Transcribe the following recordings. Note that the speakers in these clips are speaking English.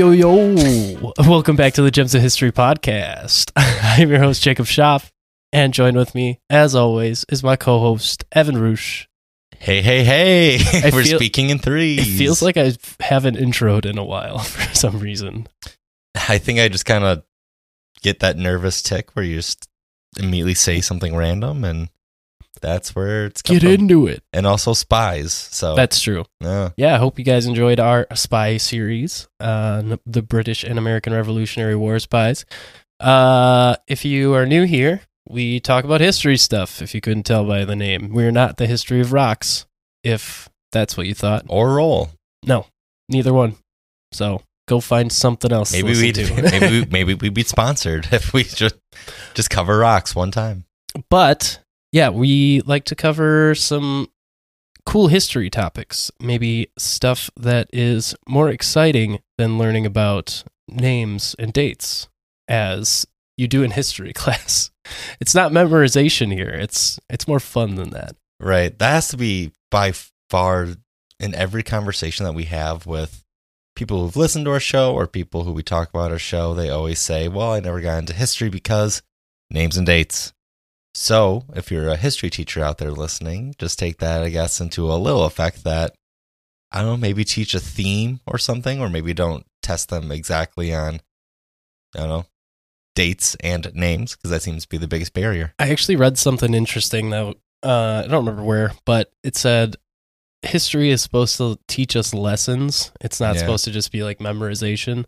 Yo, yo, yo. Welcome back to the Gems of History podcast. I'm your host, Jacob Shop, and joined with me, as always, is my co host, Evan Roosh. Hey, hey, hey. I We're feel- speaking in threes. It feels like I haven't introed in a while for some reason. I think I just kind of get that nervous tick where you just immediately say something random, and that's where it's Get from. into it. And also spies. So, That's true. yeah. Yeah, I hope you guys enjoyed our spy series on the British and American Revolutionary War spies. Uh, if you are new here, we talk about history stuff, if you couldn't tell by the name. We're not the history of rocks, if that's what you thought. or roll. No, neither one. So go find something else. Maybe we to. maybe we, maybe we'd be sponsored if we just just cover rocks one time. but yeah, we like to cover some cool history topics, maybe stuff that is more exciting than learning about names and dates as you do in history class. It's not memorization here. It's it's more fun than that. Right. That has to be by far in every conversation that we have with people who've listened to our show or people who we talk about our show. They always say, Well, I never got into history because names and dates. So if you're a history teacher out there listening, just take that, I guess, into a little effect that, I don't know, maybe teach a theme or something, or maybe don't test them exactly on, I don't know, dates and names, because that seems to be the biggest barrier. I actually read something interesting though. Uh, I don't remember where, but it said history is supposed to teach us lessons. It's not Yeah. supposed to just be like memorization.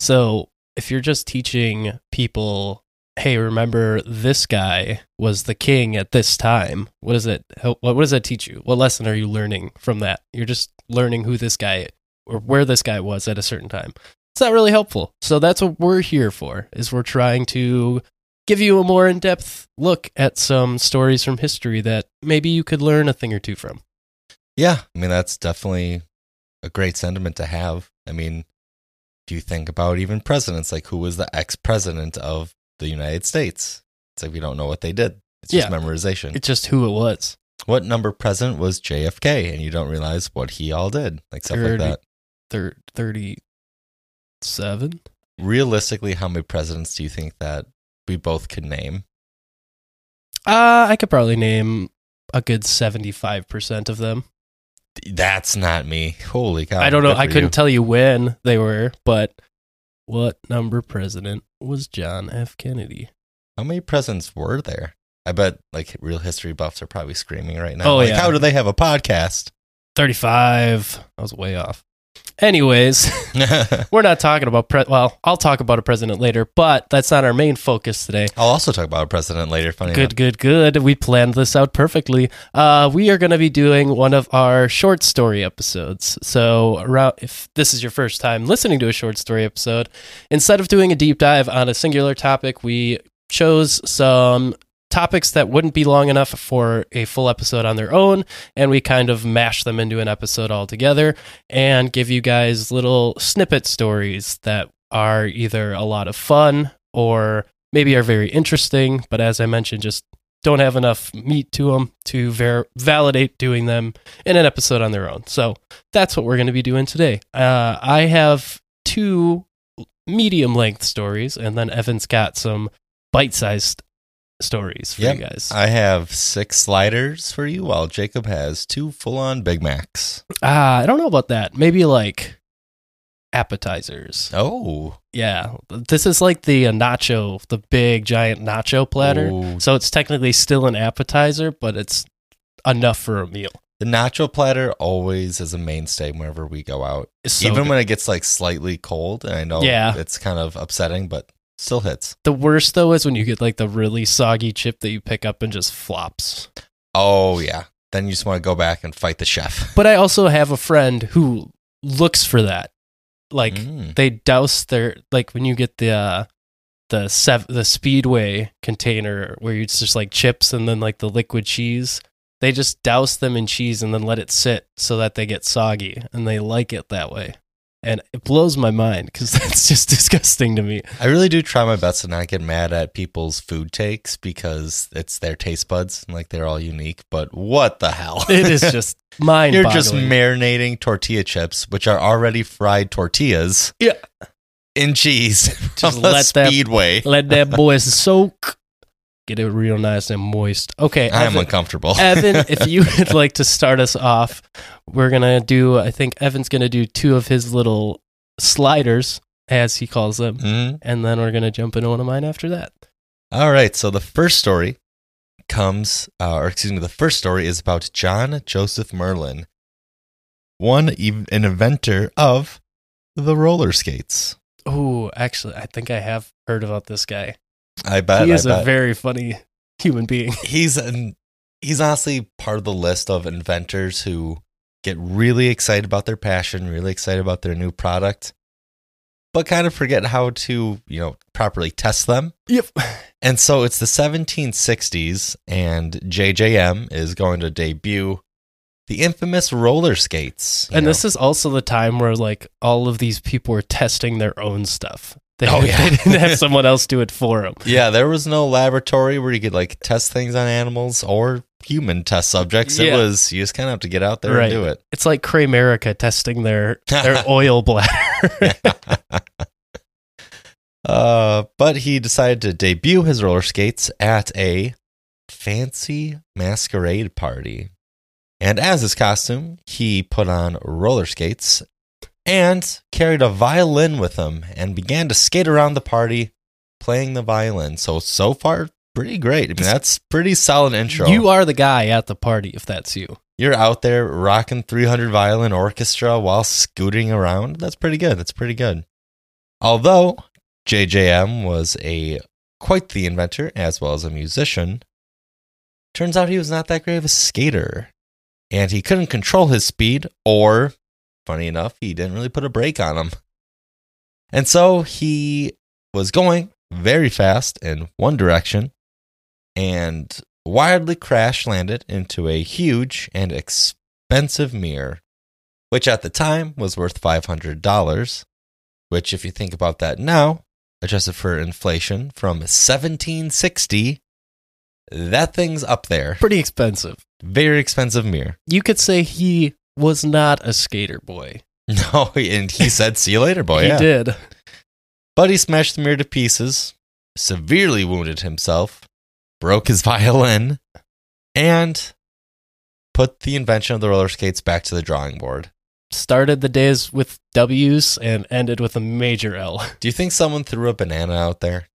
So if you're just teaching people, hey, remember this guy was the king at this time. What does it? What does that teach you? What lesson are you learning from that? You're just learning who this guy or where this guy was at a certain time. It's not really helpful. So that's what we're here for. Is we're trying to give you a more in-depth look at some stories from history that maybe you could learn a thing or two from. Yeah, I mean that's definitely a great sentiment to have. I mean, if you think about even presidents, like who was the ex-president of the United States? It's like we don't know what they did. It's just Yeah. memorization. It's just who it was. what number president was JFK? And you don't realize what he all did, like stuff like that. Thir- 37? Realistically, how many presidents do you think that we both could name? Uh, I could probably name a good 75% of them. That's not me. Holy cow! I don't know. I couldn't you. tell you when they were, but what number president was John F. Kennedy? How many presidents were there? I bet like real history buffs are probably screaming right now. Oh, like, yeah. how do they have a podcast? 35. I was way off. Anyways, we're not talking about pre- well, I'll talk about a president later, but that's not our main focus today. I'll also talk about a president later. Funny Good, good, good. We planned this out perfectly. Uh, we are going to be doing one of our short story episodes. So, around, if this is your first time listening to a short story episode, instead of doing a deep dive on a singular topic, we chose some topics that wouldn't be long enough for a full episode on their own, and we kind of mash them into an episode all together and give you guys little snippet stories that are either a lot of fun or maybe are very interesting, but as I mentioned, just don't have enough meat to them to ver- validate doing them in an episode on their own. So that's what we're going to be doing today. Uh, I have two medium length stories, and then Evan's got some bite sized stories for Yep. you guys. I have six sliders for you, while Jacob has two full-on Big Macs. Ah, I don't know about that. Maybe like appetizers. Oh, Yeah, this is like the uh, nacho, the big giant nacho platter. Ooh. So it's technically still an appetizer, but it's enough for a meal. the nacho platter always is a mainstay whenever we go out. So Even good. when it gets like slightly cold, and I know Yeah. it's kind of upsetting, but still hits. the worst though is when you get like the really soggy chip that you pick up and just flops. Oh yeah. Then you just want to go back and fight the chef. But I also have a friend who looks for that. Like Mm. they douse their like when you get the uh, the sev- the speedway container where it's just like chips and then like the liquid cheese. They just douse them in cheese and then let it sit so that they get soggy and they like it that way. And it blows my mind because that's just disgusting to me. I really do try my best to not get mad at people's food takes because it's their taste buds and like they're all unique. But what the hell? It is just mind. You're just marinating tortilla chips, which are already fried tortillas. Yeah. In cheese. Just let that- speedway. let that boy soak. Get it real nice and moist. Okay, I am Evan, uncomfortable. Evan, if you would like to start us off, we're gonna do. I think Evan's gonna do two of his little sliders, as he calls them, Mhm. and then we're gonna jump into one of mine after that. All right. So the first story comes, uh, or excuse me, the first story is about John Joseph Merlin, one an inventor of the roller skates. Oh, actually, I think I have heard about this guy. I bet. he is a very funny human being. he's an, he's honestly part of the list of inventors who get really excited about their passion, really excited about their new product, but kind of forget how to, you know, properly test them. Yep. And so it's the 1760s, and JJM is going to debut the infamous roller skates. And know. this is also the time where like all of these people are testing their own stuff. They, Oh, yeah. they didn't have someone else do it for them. yeah, there was no laboratory where you could like test things on animals or human test subjects. It was you just kind of have to get out there Right. and do it. It's like Kramerica testing their their oil bladder. uh, but he decided to debut his roller skates at a fancy masquerade party. And as his costume, he put on roller skates and carried a violin with him and began to skate around the party playing the violin. So, so far, pretty great. I mean, that's pretty solid intro. you are the guy at the party if that's you. You're out there rocking 300 violin orchestra while scooting around. That's pretty good. That's pretty good. Although JJM was a quite the inventor as well as a musician, turns out he was not that great of a skater. And he couldn't control his speed or funny enough, he didn't really put a brake on him. And so he was going very fast in one direction and wildly crash landed into a huge and expensive mirror, which at the time was worth $500. Which, if you think about that now, adjusted for inflation from 1760, that thing's up there. Pretty expensive. Very expensive mirror. You could say he was not a skater boy. No, and he said, "See you later, boy." he yeah. did. But he smashed the mirror to pieces, severely wounded himself, broke his violin, and put the invention of the roller skates back to the drawing board. Started the days with W's and ended with a major L. Do you think someone threw a banana out there?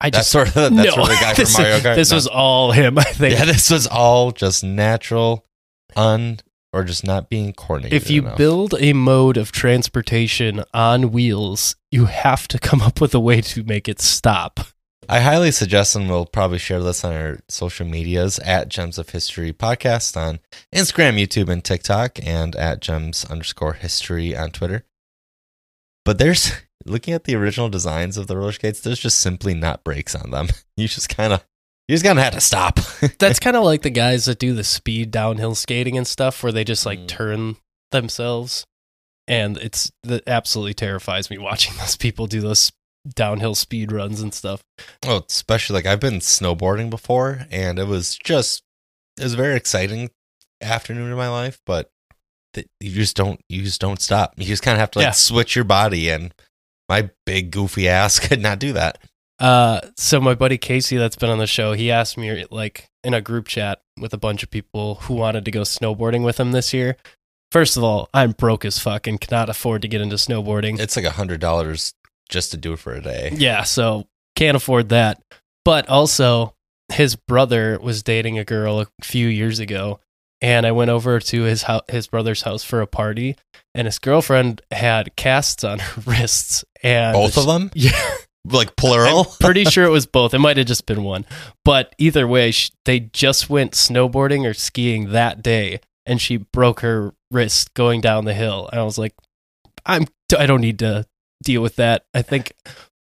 I That's just sort of that's no. sort of the guy this, from Mario Kart. This No. was all him. I think. yeah, this was all just natural, un or just not being coordinated. if you enough. build a mode of transportation on wheels, you have to come up with a way to make it stop. I highly suggest, and we'll probably share this on our social medias at Gems of History podcast on Instagram, YouTube, and TikTok, and at Gems underscore History on Twitter. But there's looking at the original designs of the roller skates. There's just simply not brakes on them. You just kind of, you just kind of had to stop. That's kind of like the guys that do the speed downhill skating and stuff, where they just like Mm. turn themselves, and it's that absolutely terrifies me watching those people do those downhill speed runs and stuff. oh, especially like I've been snowboarding before, and it was just, it was a very exciting afternoon in my life, but. th- You just don't. You just don't stop. You just kind of have to like Yeah. switch your body, and my big goofy ass could not do that. Uh, so my buddy Casey, that's been on the show, he asked me like in a group chat with a bunch of people who wanted to go snowboarding with him this year. First of all, I'm broke as fuck and cannot afford to get into snowboarding. It's like a hundred dollars just to do it for a day. Yeah, so can't afford that. But also, his brother was dating a girl a few years ago, and I went over to his house, his brother's house for a party, and his girlfriend had casts on her wrists, and Both of them, Yeah, like plural. I'm pretty sure it was both. It might have just been one, but either way, sh- they just went snowboarding or skiing that day, and she broke her wrist going down the hill. And I was like, I'm I don't need to deal with that. I think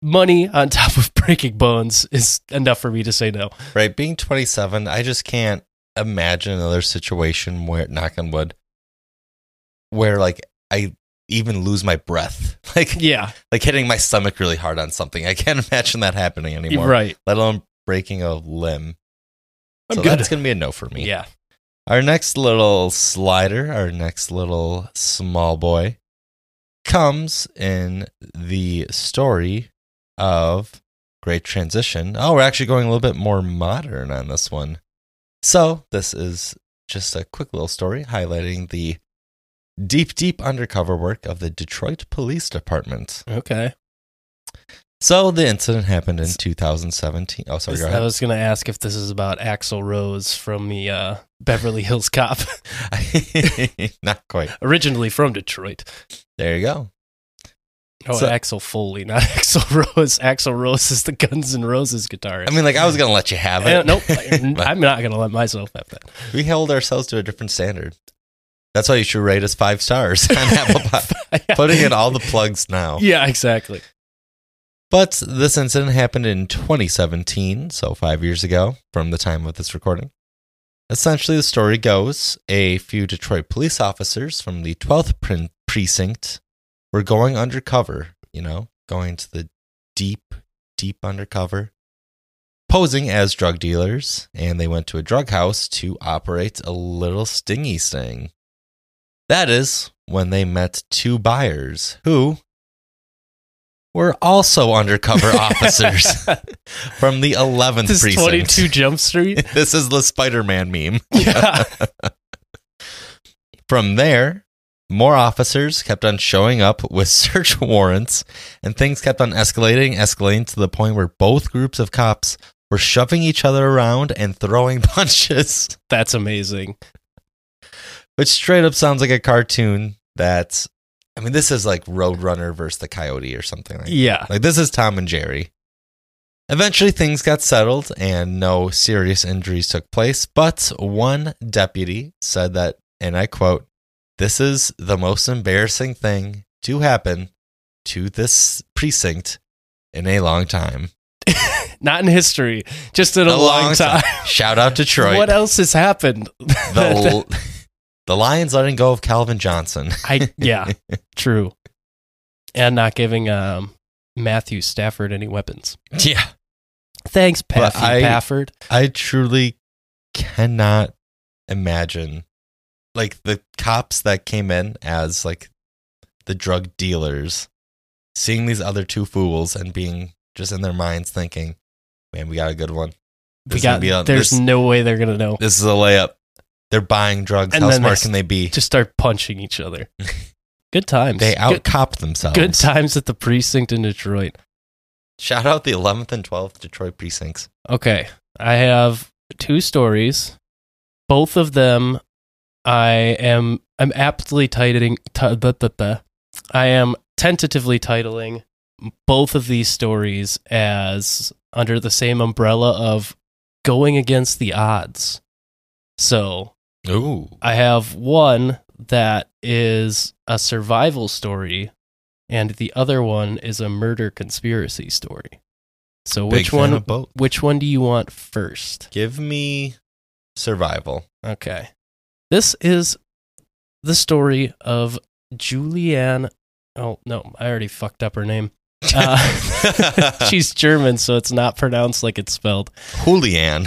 money on top of breaking bones is enough for me to say no. right, being twenty seven, I just can't imagine another situation where, knock on wood, where like I even lose my breath. Like Yeah, like hitting my stomach really hard on something. I can't imagine that happening anymore. right. Let alone breaking a limb. I'm so good. that's gonna be a no for me. Yeah. Our next little slider, our next little small boy, comes in the story of Great Transition. Oh, we're actually going a little bit more modern on this one. So, this is just a quick little story highlighting the deep, deep undercover work of the Detroit Police Department. Okay. So, the incident happened in 2017. Oh, sorry, go I was going to ask if this is about Axl Rose from the uh, Beverly Hills Cop, Not quite. originally from Detroit. There you go. Oh, So- Axel Foley, not Axl Rose. Axl Rose is the Guns N' Roses guitarist. I mean, like, I was going to let you have Uh, it. nope, I'm not going to let myself have that. We held ourselves to a different standard. That's why you should rate us five stars on Apple Pod. Putting in all the plugs now. Yeah, exactly. But this incident happened in 2017, so five years ago from the time of this recording. Essentially, the story goes a few Detroit police officers from the 12th prin- precinct were going undercover, you know, going to the deep, deep undercover, posing as drug dealers, and they went to a drug house to operate a little stingy sting. That is when they met two buyers who were also undercover officers from the 11th This precinct. 22 Jump Street. This is the Spider Man meme. Yeah. From there, more officers kept on showing up with search warrants, and things kept on escalating, escalating to the point where both groups of cops were shoving each other around and throwing punches, That's amazing. Which straight up sounds like a cartoon that's I mean, this is like Roadrunner versus the Coyote or something like that. Yeah. Like this is Tom and Jerry. Eventually things got settled and no serious injuries took place, but one deputy said that and I quote, "This is the most embarrassing thing to happen to this precinct in a long time." Not in history, just in a, long, time. Shout out Detroit. What else has happened? the the Lions letting go of Calvin Johnson. I yeah, true. And not giving um, Matthew Stafford any weapons. yeah. Thanks, Paffy I- Pafford. I truly cannot imagine like the cops that came in as like the drug dealers seeing these other two fools and being just in their minds thinking, "Man, we got a good one. This We got. be a- there's this, no way they're gonna know. this is a layup. They're buying drugs. And How smart they can they be? Just start punching each other. Good times. They out good, cop themselves. good times at the precinct in Detroit. Shout out the 11th and 12th Detroit precincts. Okay, I have two stories. Both of them, I am I'm aptly titling. T- blah, blah, blah. I am tentatively titling both of these stories as under the same umbrella of going against the odds. So Ooh. I have one that is a survival story, and the other one is a murder conspiracy story. So Big which one? Which one do you want first? Give me survival. Okay. This is the story of Julianne. Oh, no, I already fucked up her name. Uh, she's German, so it's not pronounced like it's spelled. Julian.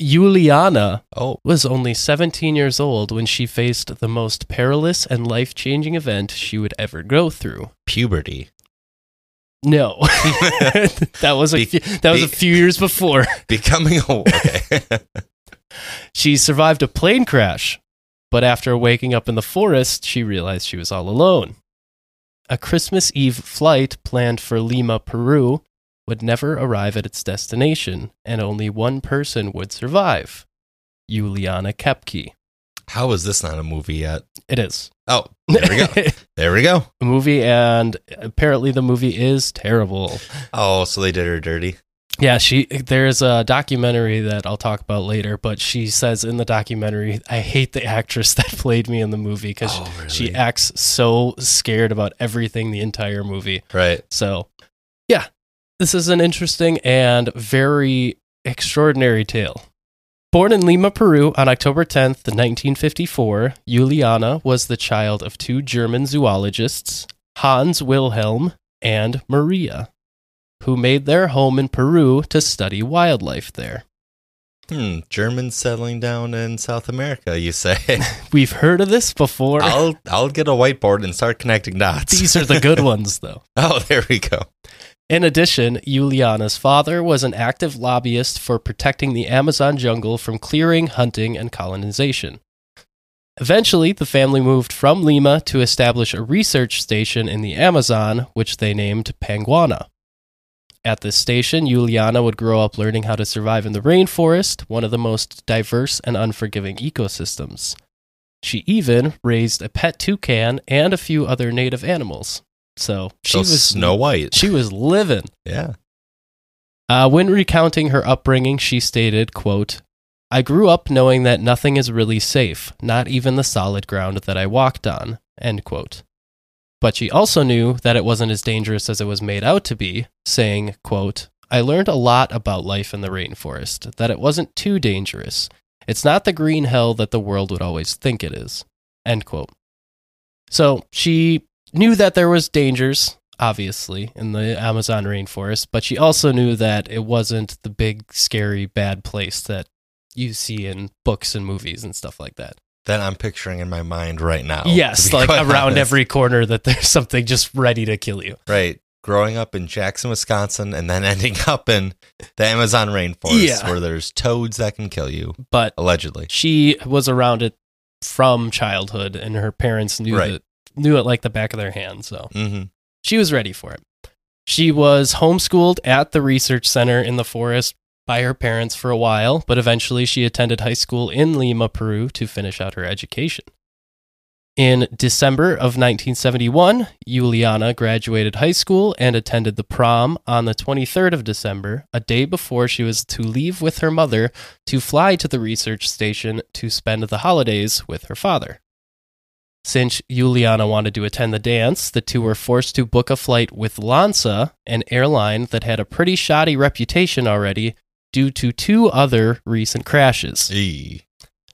Juliana Oh, was only 17 years old when she faced the most perilous and life changing event she would ever go through. puberty. No, that was a Be- few, that was a few years before. Becoming a okay. She survived a plane crash, but after waking up in the forest, she realized she was all alone. A Christmas Eve flight planned for Lima, Peru, would never arrive at its destination, and only one person would survive Juliana Koepcke. How is this not a movie yet? It is. Oh, there we go. There we go. a movie, and apparently the movie is terrible. Oh, so they did her dirty. Yeah, she. There's a documentary that I'll talk about later, but she says in the documentary, "I hate the actress that played me in the movie because Oh, really? she acts so scared about everything the entire movie." Right. So, this is an interesting and very extraordinary tale. Born in Lima, Peru on October 10th, 1954, Juliana was the child of two German zoologists, Hans Wilhelm and Maria, who made their home in Peru to study wildlife there. Hmm, Germans settling down in South America, you say? We've heard of this before. I'll I'll get a whiteboard and start connecting dots. These are the good ones, though. oh, there we go. In addition, Juliana's father was an active lobbyist for protecting the Amazon jungle from clearing, hunting, and colonization. Eventually, the family moved from Lima to establish a research station in the Amazon, which they named Panguana. At this station, Juliana would grow up learning how to survive in the rainforest, one of the most diverse and unforgiving ecosystems. She even raised a pet toucan and a few other native animals. So she So was Snow White. She was living. yeah. Uh, when recounting her upbringing, she stated, quote, I grew up knowing that nothing is really safe, not even the solid ground that I walked on, end quote. But she also knew that it wasn't as dangerous as it was made out to be, saying, quote, I learned a lot about life in the rainforest, that it wasn't too dangerous. It's not the green hell that the world would always think it is, end quote. So she knew that there was dangers, obviously, in the Amazon rainforest, but she also knew that it wasn't the big, scary, bad place that you see in books and movies and stuff like that. That I'm picturing in my mind right now. yes, like around honest. every corner that there's something just ready to kill you. Right. Growing up in Jackson, Wisconsin, and then ending up in the Amazon rainforest Yeah. where there's toads that can kill you, But allegedly. she was around it from childhood, and her parents knew Right. it, knew it like the back of their hand. So Mm-hmm. she was ready for it. She was homeschooled at the research center in the forest by her parents for a while, but eventually she attended high school in Lima, Peru to finish out her education. In December of 1971, Juliana graduated high school and attended the prom on the 23rd of December, a day before she was to leave with her mother to fly to the research station to spend the holidays with her father. Since Juliana wanted to attend the dance, the two were forced to book a flight with LANSA, an airline that had a pretty shoddy reputation already due to two other recent crashes.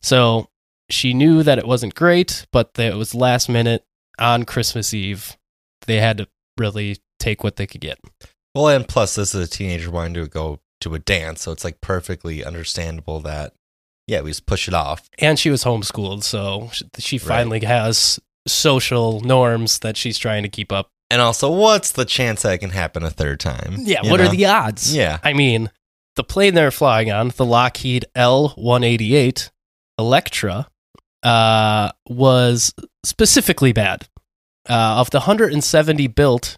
So she knew that it wasn't great, but that it was last minute on Christmas Eve. They had to really take what they could get. Well, and plus, this is a teenager wanting to go to a dance, so it's like perfectly understandable that, yeah, we just push it off. And she was homeschooled, so sh- she finally has social norms that she's trying to keep up. And also, what's the chance that it can happen a third time? Yeah, what are the odds? Yeah. I mean, the plane they're flying on, the Lockheed L 188 Electra, uh, was specifically bad. Uh, of the 170 built,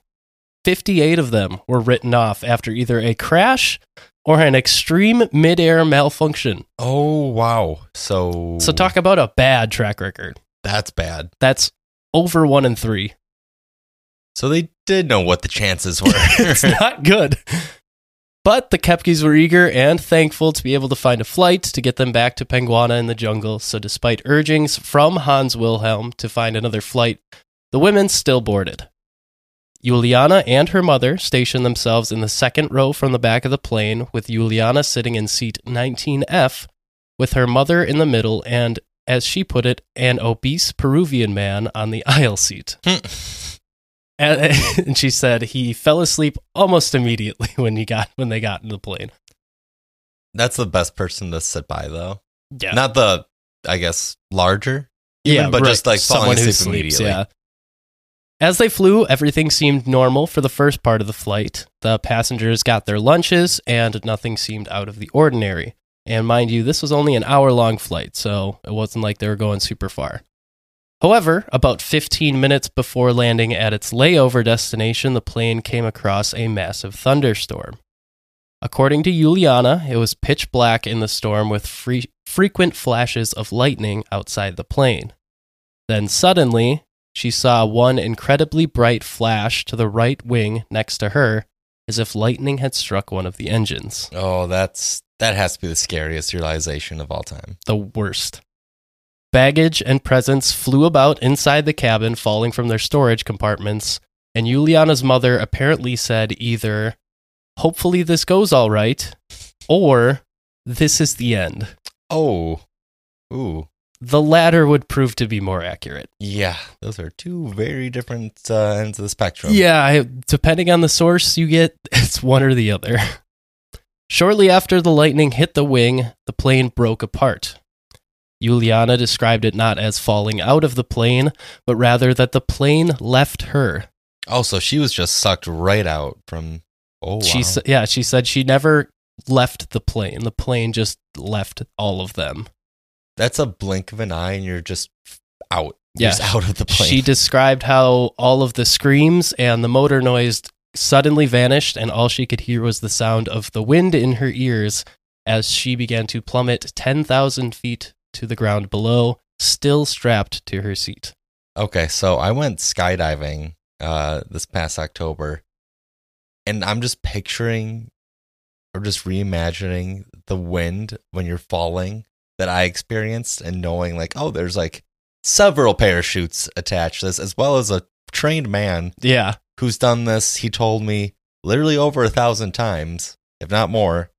58 of them were written off after either a crash or an extreme midair malfunction. Oh, wow. So, So, talk about a bad track record. that's bad. That's over one in three. So they did know what the chances were. it's not good. But the Koepckes were eager and thankful to be able to find a flight to get them back to Panguana in the jungle. So, despite urgings from Hans Wilhelm to find another flight, the women still boarded. Juliana and her mother stationed themselves in the second row from the back of the plane, with Juliana sitting in seat 19F, with her mother in the middle, and, as she put it, an obese Peruvian man on the aisle seat. Hmm. And, and she said he fell asleep almost immediately when he got when they got in the plane. That's the best person to sit by, though. Yeah, Not the, I guess, larger, even, but just like falling asleep immediately. Yeah. As they flew, everything seemed normal for the first part of the flight. The passengers got their lunches, and nothing seemed out of the ordinary. And mind you, this was only an hour long flight, so it wasn't like they were going super far. However, about 15 minutes before landing at its layover destination, the plane came across a massive thunderstorm. According to Juliana, it was pitch black in the storm with free- frequent flashes of lightning outside the plane. Then suddenly, she saw one incredibly bright flash to the right wing next to her, as if lightning had struck one of the engines. Oh, that's that has to be the scariest realization of all time. the worst. Baggage and presents flew about inside the cabin, falling from their storage compartments, and Juliana's mother apparently said either, Hopefully this goes all right, or This is the end. Oh. Ooh. The latter would prove to be more accurate. Yeah. Those are two very different uh, ends of the spectrum. Yeah, I, depending on the source you get, it's one or the other. Shortly after the lightning hit the wing, the plane broke apart. Juliana described it not as falling out of the plane, but rather that the plane left her. Oh, so she was just sucked right out from. Oh, wow. She yeah, she said she never left the plane. The plane just left all of them. That's a blink of an eye, and you're just out. Yeah, Just out of the plane. She described how all of the screams and the motor noise suddenly vanished, and all she could hear was the sound of the wind in her ears as she began to plummet 10,000 feet to the ground below, still strapped to her seat. Okay, so I went skydiving uh this past October and I'm just picturing or just reimagining the wind when you're falling that I experienced and knowing like, oh, there's like several parachutes attached to this, as well as a trained man Yeah. who's done this, he told me literally over a thousand times, if not more.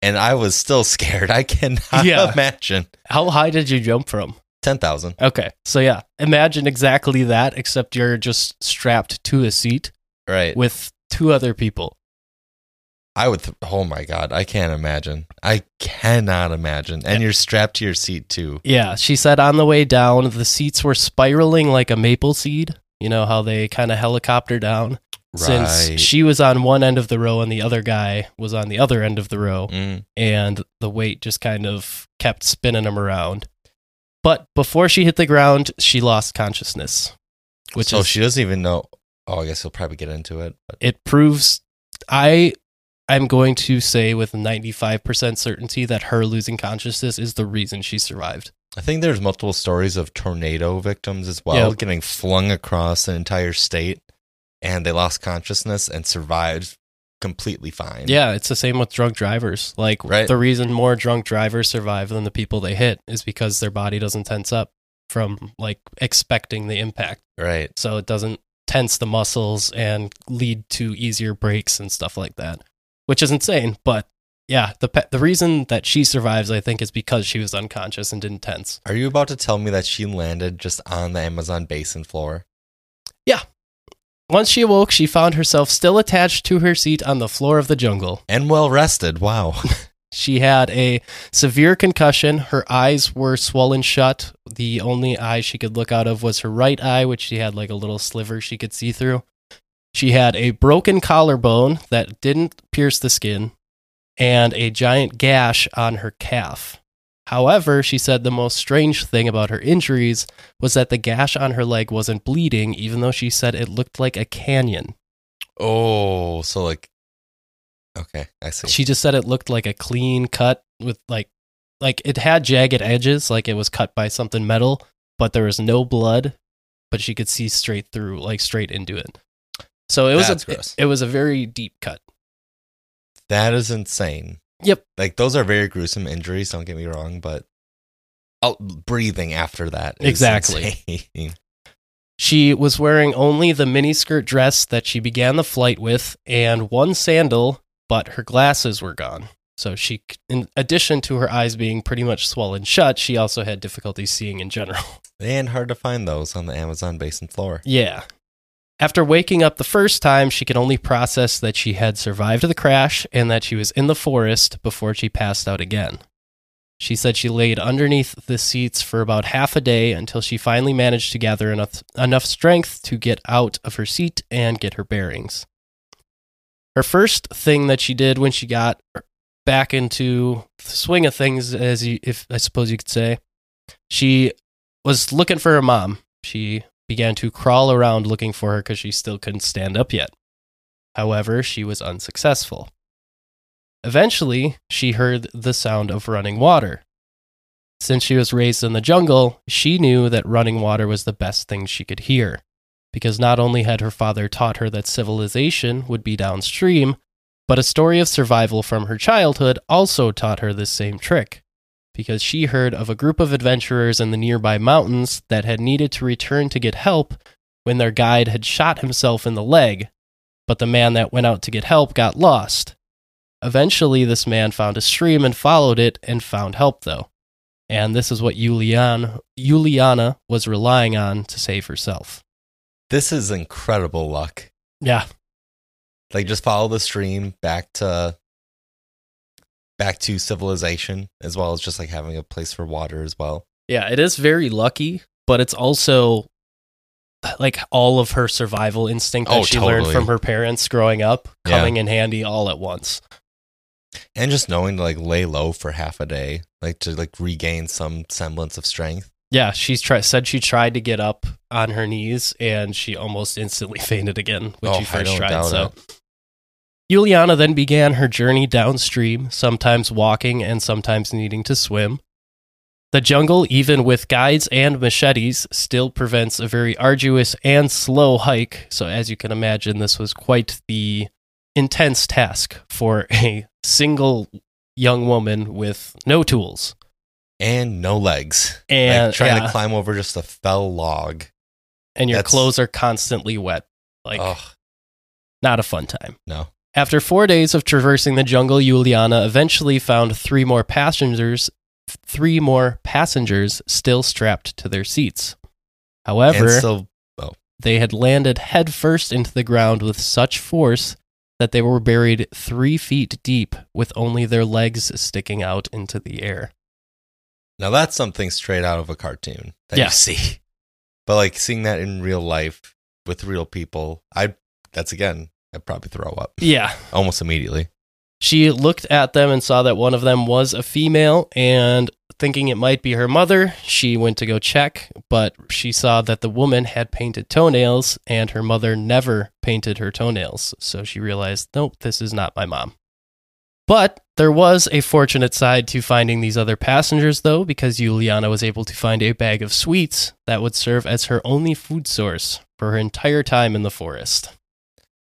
And I was still scared. I cannot Yeah. imagine. How high did you jump from? 10,000. Okay. So, yeah, imagine exactly that, except you're just strapped to a seat Right. with two other people. I would. Th- oh my god, I can't imagine. I cannot imagine. And you're strapped to your seat too. Yeah, she said on the way down, the seats were spiraling like a maple seed. You know how they kind of helicopter down? Since she was on one end of the row and the other guy was on the other end of the row, Mm. and the weight just kind of kept spinning them around. But before she hit the ground, she lost consciousness, which so is she doesn't even know. Oh, I guess he'll probably get into it. But it proves I I'm going to say with 95% certainty that her losing consciousness is the reason she survived. I think there's multiple stories of tornado victims as well, Yep. getting flung across an entire state, and they lost consciousness and survived completely fine. Yeah, it's the same with drunk drivers. Like Right. the reason more drunk drivers survive than the people they hit is because their body doesn't tense up from like expecting the impact. Right. So it doesn't tense the muscles and lead to easier breaks and stuff like that. Which is insane, but yeah, the pe- the reason that she survives I think is because she was unconscious and didn't tense. Are you about to tell me that she landed just on the Amazon basin floor? Yeah. Once she awoke, she found herself still attached to her seat on the floor of the jungle. And well rested. Wow. She had a severe concussion. Her eyes were swollen shut. The only eye she could look out of was her right eye, which she had like a little sliver she could see through. She had a broken collarbone that didn't pierce the skin and a giant gash on her calf. However, she said the most strange thing about her injuries was that the gash on her leg wasn't bleeding, even though she said it looked like a canyon. oh, so like. Okay, I see. She just said it looked like a clean cut with like like it had jagged edges, like it was cut by something metal, but there was no blood, but she could see straight through, like straight into it. So it was That's a gross. it, it was a very deep cut. That is insane. Yep. Like those are very gruesome injuries, don't get me wrong, but oh, breathing after that is Exactly. insane. She was wearing only the miniskirt dress that she began the flight with and one sandal, but her glasses were gone. So she, in addition to her eyes being pretty much swollen shut, she also had difficulty seeing in general. and hard to find those on the Amazon basin floor. Yeah. After waking up the first time, she could only process that she had survived the crash and that she was in the forest before she passed out again. She said she laid underneath the seats for about half a day until she finally managed to gather enough, enough strength to get out of her seat and get her bearings. Her first thing that she did when she got back into the swing of things, as you, if I suppose you could say, she was looking for her mom. She began to crawl around looking for her because she still couldn't stand up yet. However, she was unsuccessful. Eventually, she heard the sound of running water. Since she was raised in the jungle, she knew that running water was the best thing she could hear, because not only had her father taught her that civilization would be downstream, but a story of survival from her childhood also taught her this same trick because she heard of a group of adventurers in the nearby mountains that had needed to return to get help when their guide had shot himself in the leg, but the man that went out to get help got lost. Eventually, this man found a stream and followed it and found help, though. And this is what Julian, Juliana was relying on to save herself. This is incredible luck. Yeah. Like just follow the stream back to back to civilization as well as just like having a place for water as well. Yeah, it is very lucky, but it's also like all of her survival instinct that Oh, she learned from her parents growing up Yeah. coming in handy all at once. And just knowing to like lay low for half a day, like to like regain some semblance of strength. Yeah, she's tried said she tried to get up on her knees and she almost instantly fainted again when Oh, she I first don't tried. doubt So Juliana then began her journey downstream, sometimes walking and sometimes needing to swim. The jungle, even with guides and machetes, still prevents a very arduous and slow hike. So, as you can imagine, this was quite the intense task for a single young woman with no tools. And no legs. And like trying yeah, to climb over just a fell log. and your that's- clothes are constantly wet. Like, oh not a fun time. no. After four days of traversing the jungle, Juliana eventually found three more passengers, three more passengers still strapped to their seats. However, so oh. they had landed headfirst into the ground with such force that they were buried three feet deep with only their legs sticking out into the air. now that's something straight out of a cartoon that Yeah. you see. But like seeing that in real life with real people, I that's again, I'd probably throw up Yeah. almost immediately. She looked at them and saw that one of them was a female, and thinking it might be her mother, she went to go check, but she saw that the woman had painted toenails, and her mother never painted her toenails. So she realized, nope, this is not my mom. But there was a fortunate side to finding these other passengers, though, because Juliana was able to find a bag of sweets that would serve as her only food source for her entire time in the forest.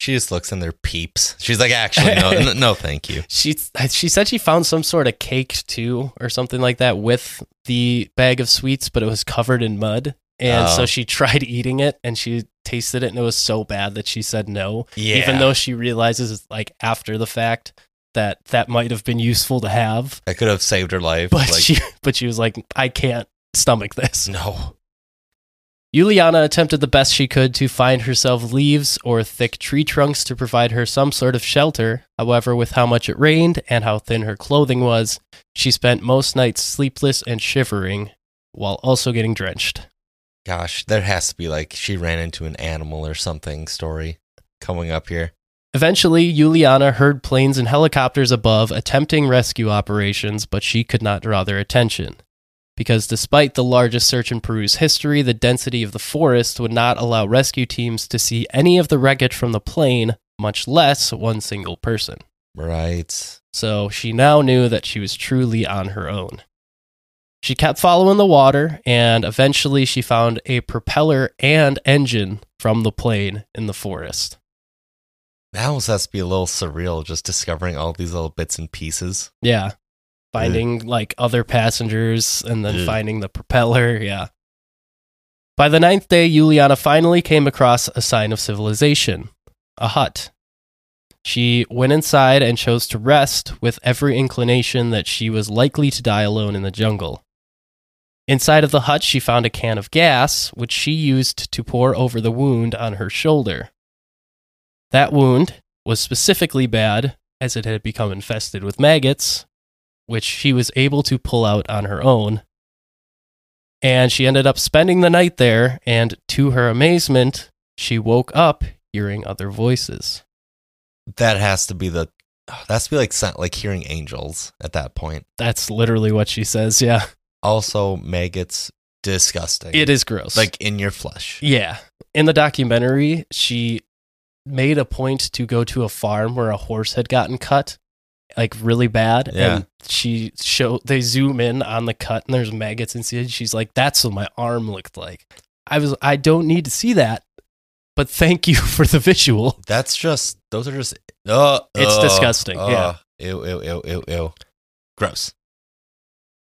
She just looks in their peeps. She's like, actually, no, no, thank you. She she said she found some sort of cake too, or something like that, with the bag of sweets, but it was covered in mud. And Oh. so she tried eating it, and she tasted it, and it was so bad that she said no. Yeah. Even though she realizes, like after the fact, that that might have been useful to have, I could have saved her life. but like, she but she was like, I can't stomach this. no. Juliana attempted the best she could to find herself leaves or thick tree trunks to provide her some sort of shelter. However, with how much it rained and how thin her clothing was, she spent most nights sleepless and shivering while also getting drenched. Gosh, there has to be like she ran into an animal or something story coming up here. Eventually, Juliana heard planes and helicopters above attempting rescue operations, but she could not draw their attention. Because despite the largest search in Peru's history, the density of the forest would not allow rescue teams to see any of the wreckage from the plane, much less one single person. Right. So she now knew that she was truly on her own. She kept following the water, and eventually she found a propeller and engine from the plane in the forest. That almost has to be a little surreal just discovering all these little bits and pieces. Yeah. Finding mm. like other passengers and then Ugh. finding the propeller. Yeah. By the ninth day, Juliana finally came across a sign of civilization a hut. She went inside and chose to rest with every inclination that she was likely to die alone in the jungle. Inside of the hut, she found a can of gas, which she used to pour over the wound on her shoulder. That wound was specifically bad as it had become infested with maggots, which she was able to pull out on her own. And she ended up spending the night there, and to her amazement, she woke up hearing other voices. That has to be the. oh, That's be like like hearing angels at that point. That's literally what she says. Yeah. Also, maggots, disgusting. It is gross. like in your flesh. yeah. In the documentary, she made a point to go to a farm where a horse had gotten cut like really bad Yeah. and she show they zoom in on the cut and there's maggots inside she's like that's what my arm looked like i was i don't need to see that but thank you for the visual That's just those are just. Uh, It's uh, disgusting, uh, yeah. Ew, ew, ew, ew, ew. Gross.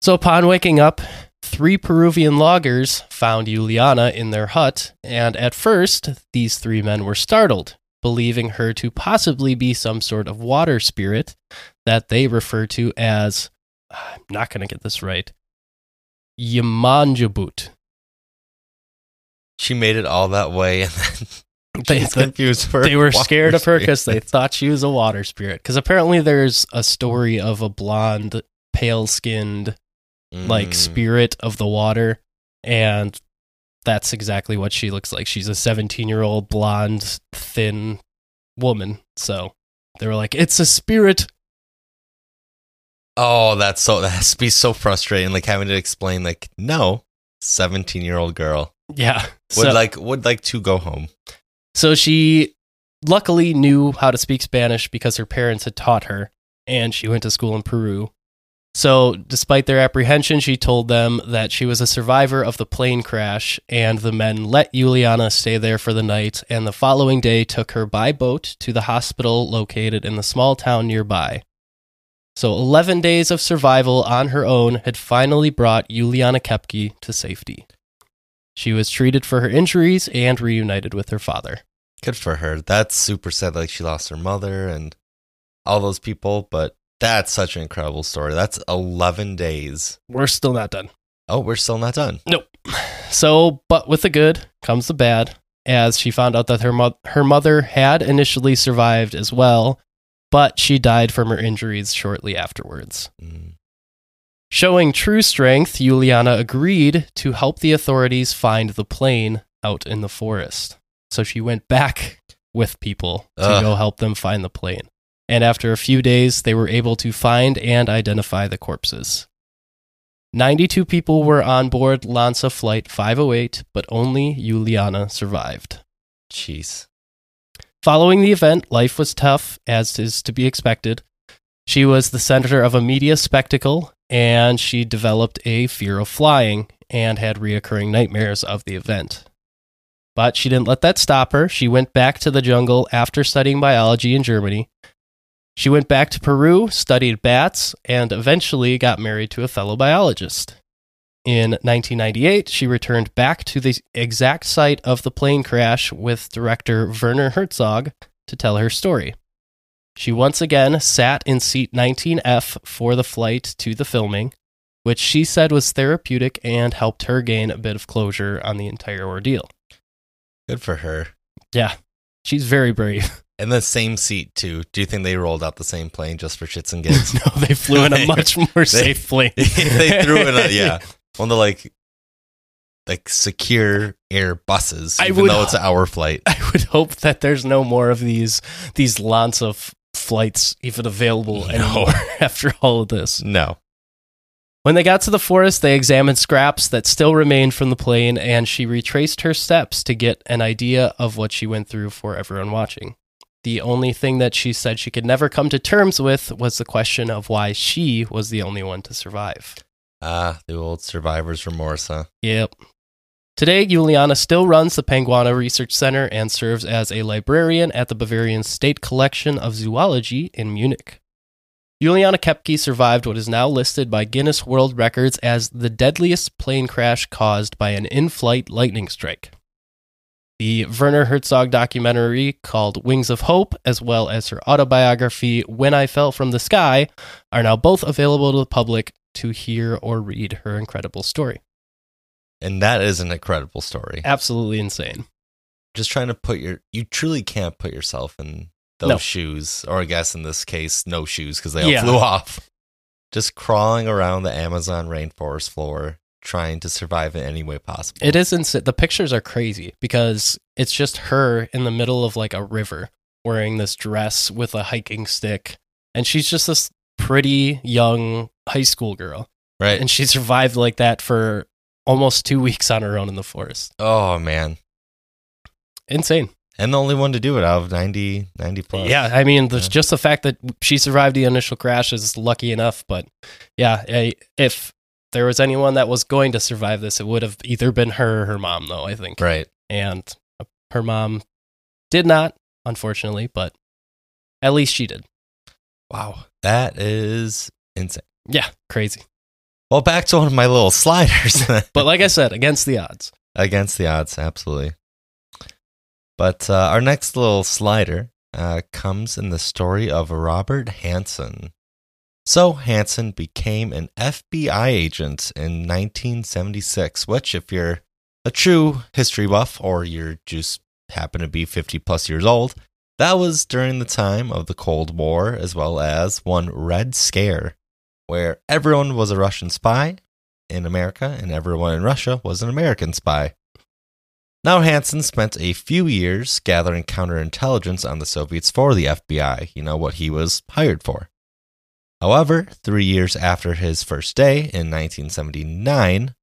so upon waking up three peruvian loggers found juliana in their hut and at first these three men were startled believing her to possibly be some sort of water spirit that they refer to as, I'm not going to get this right, Yamanjabut. She made it all that way, and then They, confused for they were scared of her because they thought she was a water spirit. Because apparently there's a story of a blonde, pale skinned, like Mm. spirit of the water. And that's exactly what she looks like. She's a 17 year old blonde, thin woman. So they were like, it's a spirit. Oh, that's so that has to be so frustrating. Like having to explain, like, no, seventeen year old girl Yeah. would So, like would like to go home. so she luckily knew how to speak Spanish because her parents had taught her, and she went to school in Peru. So, despite their apprehension, she told them that she was a survivor of the plane crash, and the men let Juliana stay there for the night, and the following day took her by boat to the hospital located in the small town nearby. So, 11 days of survival on her own had finally brought Juliana Koepcke to safety. She was treated for her injuries and reunited with her father. Good for her. That's super sad. Like she lost her mother and all those people, but that's such an incredible story. That's eleven days. We're still not done. Oh, we're still not done. Nope. So, but with the good comes the bad, as she found out that her mo- her mother had initially survived as well, but she died from her injuries shortly afterwards. Mm. Showing true strength, Juliana agreed to help the authorities find the plane out in the forest. So she went back with people to Ugh. go help them find the plane. And after a few days, they were able to find and identify the corpses. 92 people were on board LANSA Flight 508, but only Juliana survived. Jeez. Following the event, life was tough, as is to be expected. She was the center of a media spectacle, and she developed a fear of flying and had reoccurring nightmares of the event. But she didn't let that stop her. She went back to the jungle after studying biology in Germany. She went back to Peru, studied bats, and eventually got married to a fellow biologist. In 1998, she returned back to the exact site of the plane crash with director Werner Herzog to tell her story. She once again sat in seat 19F for the flight to the filming, which she said was therapeutic and helped her gain a bit of closure on the entire ordeal. Good for her. Yeah, she's very brave. And the same seat too. Do you think they rolled out the same plane just for shits and gigs? no, they flew in a much more safe plane. they threw in a yeah. One of the like like secure air buses, I even would- though it's an hour flight. I would hope that there's no more of these these lots of flights even available No. anymore after all of this. No. When they got to the forest, they examined scraps that still remained from the plane, and she retraced her steps to get an idea of what she went through for everyone watching. The only thing that she said she could never come to terms with was the question of why she was the only one to survive. Ah, the old survivor's remorse, huh? Yep. Today, Juliana still runs the Panguana Research Center and serves as a librarian at the Bavarian State Collection of Zoology in Munich. Juliana Koepcke survived what is now listed by Guinness World Records as the deadliest plane crash caused by an in flight lightning strike. The Werner Herzog documentary called Wings of Hope, as well as her autobiography When I Fell from the Sky, are now both available to the public to hear or read her incredible story. And that is an incredible story. Absolutely insane. Just trying to put your you truly can't put yourself in those No. shoes, or I guess in this case, no shoes because they all Yeah. flew off. Just crawling around the Amazon rainforest floor, trying to survive in any way possible. It is insane. The pictures are crazy because it's just her in the middle of like a river wearing this dress with a hiking stick. And she's just this pretty young high school girl. right? And she survived like that for almost two weeks on her own in the forest. oh man. Insane. And the only one to do it out of 90, 90 plus. Yeah. I mean, there's Yeah. just the fact that she survived the initial crash is lucky enough. But yeah, I- if there was anyone that was going to survive this, it would have either been her or her mom, though, I think. Right. and her mom did not, unfortunately, but at least she did. Wow. That is insane. Yeah, crazy. Well, back to one of my little sliders. But like I said, against the odds. Against the odds, absolutely. But uh, our next little slider uh, comes in the story of Robert Hanssen. So Hanssen became an FBI agent in 1976, which, if you're a true history buff or you're just happen to be 50 plus years old, that was during the time of the Cold War as well as one Red Scare, where everyone was a Russian spy in America and everyone in Russia was an American spy. Now, Hanssen spent a few years gathering counterintelligence on the Soviets for the FBI, you know, what he was hired for. However, three years after his first day in 1979,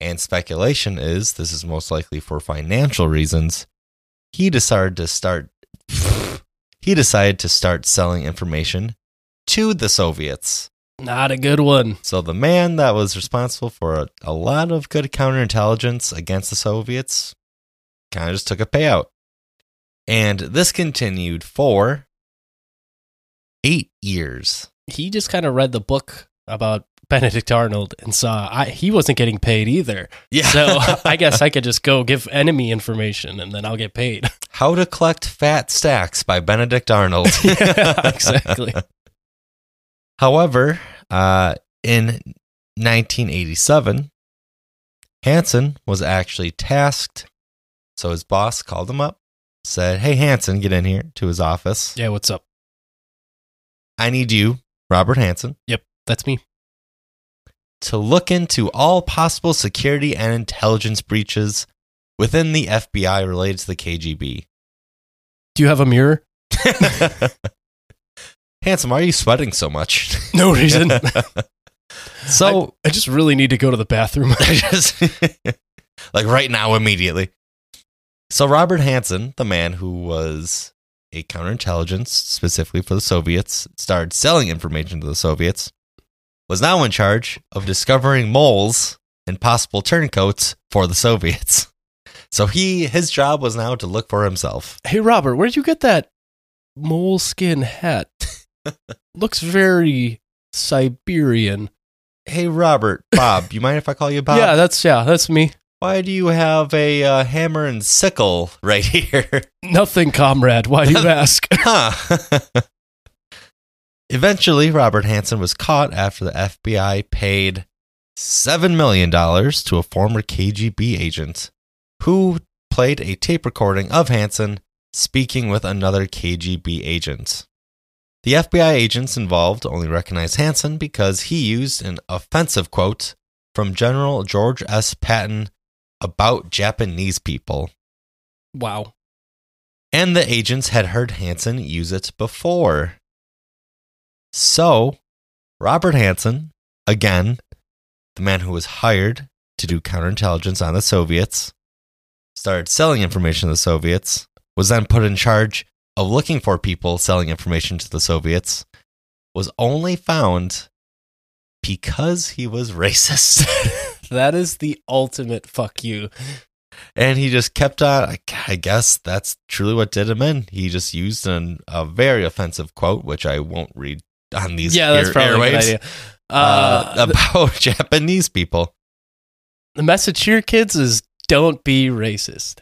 and speculation is this is most likely for financial reasons, he decided to start he decided to start selling information to the Soviets. Not a good one. So the man that was responsible for a, a lot of good counterintelligence against the Soviets kind of just took a payout. And this continued for eight years. He just kind of read the book about Benedict Arnold and saw I, he wasn't getting paid either. Yeah. So I guess I could just go give enemy information and then I'll get paid. How to Collect Fat Stacks by Benedict Arnold. yeah, exactly. However, uh, in 1987, Hanssen was actually tasked. So his boss called him up, said, Hey, Hanssen, get in here to his office. Yeah, what's up? I need you, Robert Hanssen, Yep, that's me. to look into all possible security and intelligence breaches within the FBI related to the KGB. Do you have a mirror? Handsome, why are you sweating so much? No reason. so, I just really need to go to the bathroom. I just like right now, immediately. So Robert Hanssen, the man who was a counterintelligence specifically for the Soviets, started selling information to the Soviets, was now in charge of discovering moles and possible turncoats for the Soviets. So he his job was now to look for himself. hey, Robert, where'd you get that moleskin hat? Looks very Siberian. Hey Robert, Bob, you mind if I call you Bob? yeah, that's yeah, that's me. Why do you have a uh, hammer and sickle right here? Nothing, comrade. Why do you ask? Huh. Eventually, Robert Hanssen was caught after the FBI paid $7 million to a former KGB agent who played a tape recording of Hanssen speaking with another KGB agent. The FBI agents involved only recognized Hanssen because he used an offensive quote from General George S. Patton about Japanese people wow. and the agents had heard Hanssen use it before. So, Robert Hanssen, again, the man who was hired to do counterintelligence on the Soviets, started selling information to the Soviets, was then put in charge of looking for people selling information to the Soviets, was only found because he was racist. That is the ultimate fuck you. and he just kept on. I, guess that's truly what did him in. He just used an, a very offensive quote, which I won't read on these yeah, that's air- probably a good idea. uh, Uh, the, about Japanese people the message here, kids, is don't be racist.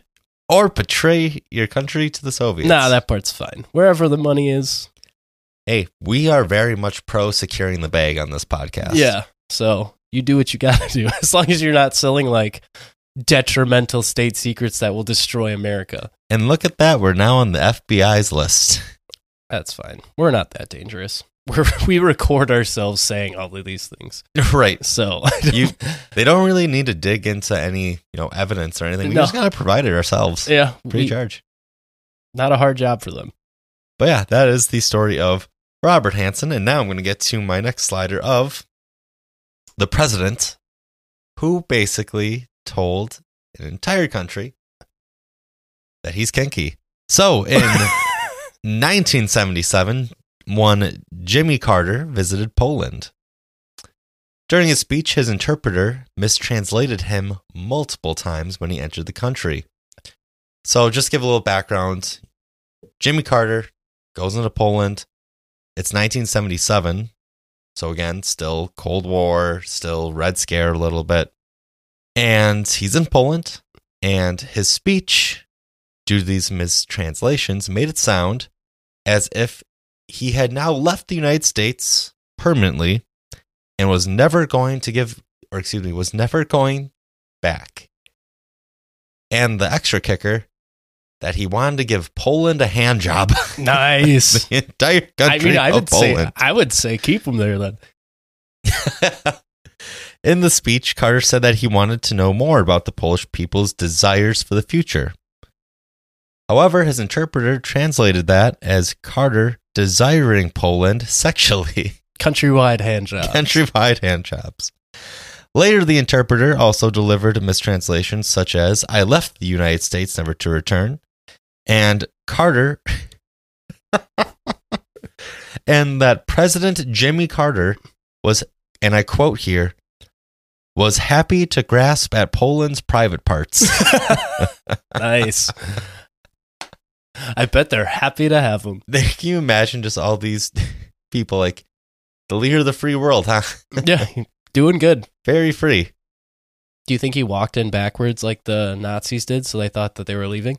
or betray your country to the Soviets. Nah, that part's fine. Wherever the money is, hey, we are very much pro securing the bag on this podcast. yeah. So you do what you gotta do, as long as you're not selling like detrimental state secrets that will destroy America. and look at that. We're now on the FBI's list. That's fine. We're not that dangerous. We're, we record ourselves saying all of these things. right. So You, they don't really need to dig into any you know evidence or anything. We No. just gotta provide it ourselves. yeah, Free we- charge. not a hard job for them. But yeah, that is the story of Robert Hanssen. And now I'm going to get to my next slider of the president who basically told an entire country that he's kinky. So in 1977, one Jimmy Carter visited Poland. During his speech, his interpreter mistranslated him multiple times when he entered the country. So, just give a little background. Jimmy Carter goes into Poland. It's 1977. So, again, still Cold War, still Red Scare a little bit. And he's in Poland, and his speech due to these mistranslations, made it sound as if he had now left the United States permanently and was never going to give, or excuse me, was never going back. And the extra kicker that he wanted to give Poland a hand job. Nice. the entire I country mean, I of would say Poland. I would say keep him there then. In the speech, Carter said that he wanted to know more about the Polish people's desires for the future. However, his interpreter translated that as Carter desiring Poland sexually. Countrywide hand job. Countrywide hand jobs. Later, the interpreter also delivered mistranslations such as I left the United States never to return, and Carter, and that President Jimmy Carter was, and I quote here, was happy to grasp at Poland's private parts. nice. I bet they're happy to have him. Can you imagine just all these people like the leader of the free world, huh? Yeah, doing good. Very free. Do you think he walked in backwards like the Nazis did, so they thought that they were leaving?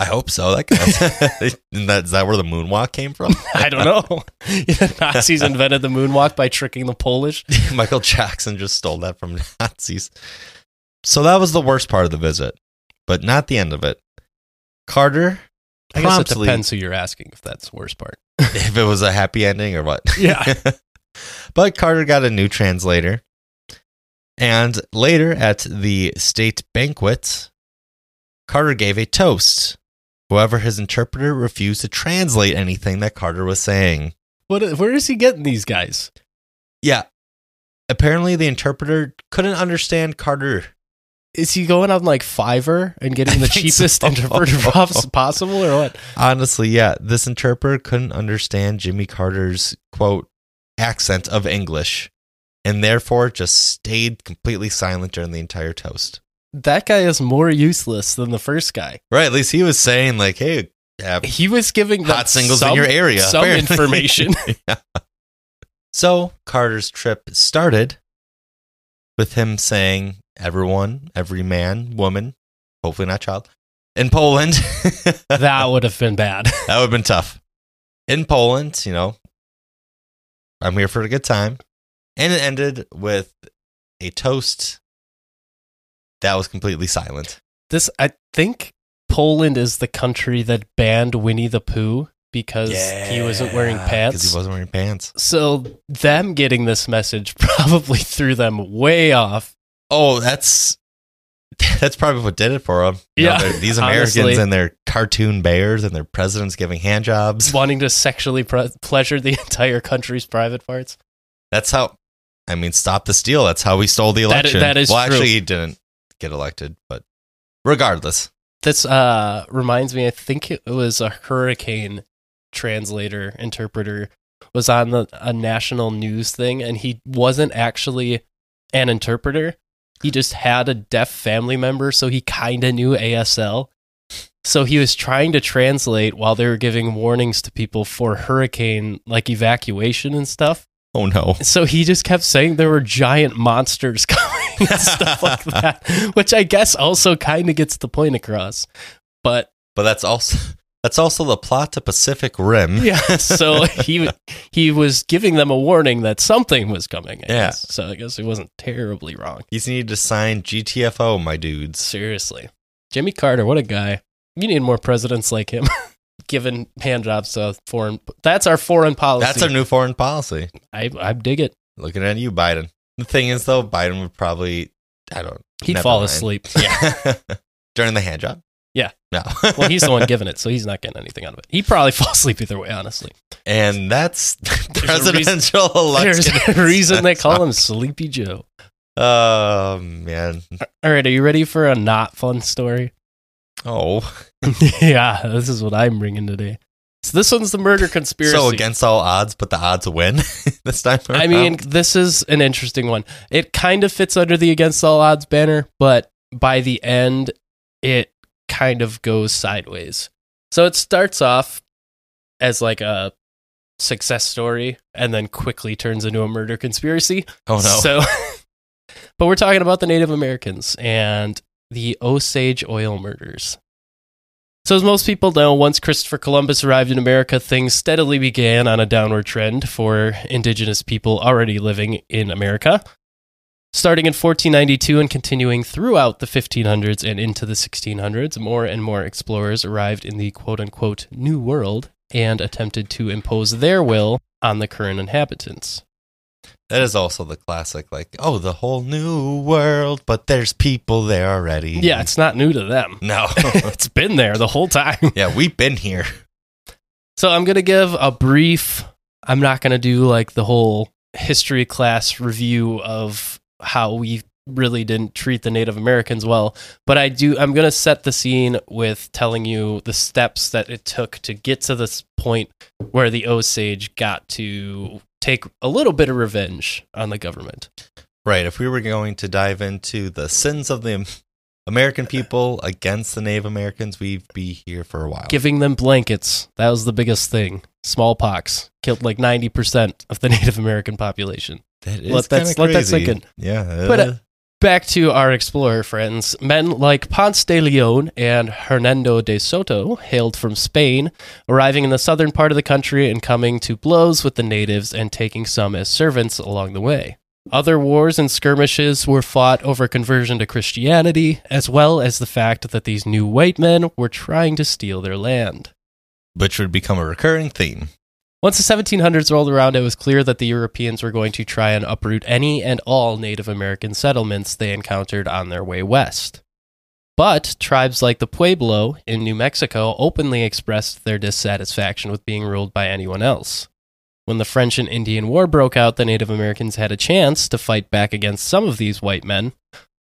I hope so. That counts. That, is that where the moonwalk came from? I don't know. the Nazis invented the moonwalk by tricking the Polish. Michael Jackson just stole that from Nazis. So that was the worst part of the visit, but not the end of it. Carter I guess it depends who you're asking if that's the worst part. if it was a happy ending or what. Yeah. but Carter got a new translator. And later at the state banquet, Carter gave a toast. However, his interpreter refused to translate anything that Carter was saying. What? Where is he getting these guys? Yeah. Apparently, the interpreter couldn't understand Carter. Is he going on like Fiverr and getting the cheapest so. interpreter possible, or what? Honestly, yeah, this interpreter couldn't understand Jimmy Carter's quote accent of English and therefore just stayed completely silent during the entire toast. That guy is more useless than the first guy. Right, at least he was saying like, "Hey, yeah, He was giving hot singles some, in your area." some apparently. information. Yeah. So Carter's trip started with him saying, "Everyone, every man, woman, hopefully not child, in Poland." that would have been bad. That would have been tough. In Poland, you know, I'm here for a good time. And it ended with a toast that was completely silent. This, I think, Poland is the country that banned Winnie the Pooh because he wasn't wearing pants. Because he wasn't wearing pants. So them getting this message probably threw them way off. Oh, that's that's probably what did it for him. Yeah, these Americans honestly. and their cartoon bears and their presidents giving hand jobs. wanting to sexually pre- pleasure the entire country's private parts. That's how. I mean, stop the steal. That's how we stole the That- election. that is well, true. actually, he didn't get elected, but regardless, This uh, reminds me, I think it was a hurricane translator, interpreter, was on the, a national news thing, and he wasn't actually an interpreter. He just had a deaf family member, so he kind of knew ASL. So he was trying to translate while they were giving warnings to people for hurricane, like evacuation and stuff. Oh no. So he just kept saying there were giant monsters coming and stuff like that, which I guess also kind of gets the point across. But But that's also that's also the plot to Pacific Rim. yeah, so he he was giving them a warning that something was coming. I Yeah. guess. So I guess he wasn't terribly wrong. He's needed to sign GTFO, my dudes. Seriously, Jimmy Carter, what a guy! You need more presidents like him. Giving hand jobs to foreign. That's our foreign policy. That's our new foreign policy. I I dig it. Looking at you, Biden. The thing is, though, Biden would probably, I don't. He'd fall mind. asleep. Yeah, during the hand job. Yeah. No. Well, he's the one giving it, so he's not getting anything out of it. He'd probably fall asleep either way, honestly. and that's presidential election. There's a reason they call him Sleepy Joe. Oh man. All right, are you ready for a not fun story? Oh. yeah, this is what I'm bringing today. So this one's the murder conspiracy. So against all odds, but the odds win this time. I mean, this is an interesting one. It kind of fits under the against all odds banner, but by the end, it kind of goes sideways. So it starts off as like a success story and then quickly turns into a murder conspiracy. oh no. So, but we're talking about the Native Americans and the Osage oil murders. So, as most people know, once Christopher Columbus arrived in America, things steadily began on a downward trend for indigenous people already living in America. Starting in 1492 and continuing throughout the 1500s and into the 1600s, more and more explorers arrived in the quote unquote New World and attempted to impose their will on the current inhabitants. That is also the classic, like, oh, the whole new world, but there's people there already. Yeah, it's not new to them. No. it's been there the whole time. yeah, we've been here. So I'm going to give a brief, I'm not going to do like the whole history class review of how we really didn't treat the Native Americans well, but I do I'm going to set the scene with telling you the steps that it took to get to this point where the Osage got to take a little bit of revenge on the government. Right. If we were going to dive into the sins of the American people against the Native Americans, we'd be here for a while. Giving them blankets. That was the biggest thing. Smallpox killed like 90% of the Native American population. That is Let that- let that sink in. Yeah. But, uh, uh, Back to our explorer friends. Men like Ponce de Leon and Hernando de Soto hailed from Spain, arriving in the southern part of the country and coming to blows with the natives and taking some as servants along the way. Other wars and skirmishes were fought over conversion to Christianity, as well as the fact that these new white men were trying to steal their land. which would become a recurring theme. Once the 1700s rolled around, it was clear that the Europeans were going to try and uproot any and all Native American settlements they encountered on their way west. But tribes like the Pueblo in New Mexico openly expressed their dissatisfaction with being ruled by anyone else. When the French and Indian War broke out, the Native Americans had a chance to fight back against some of these white men,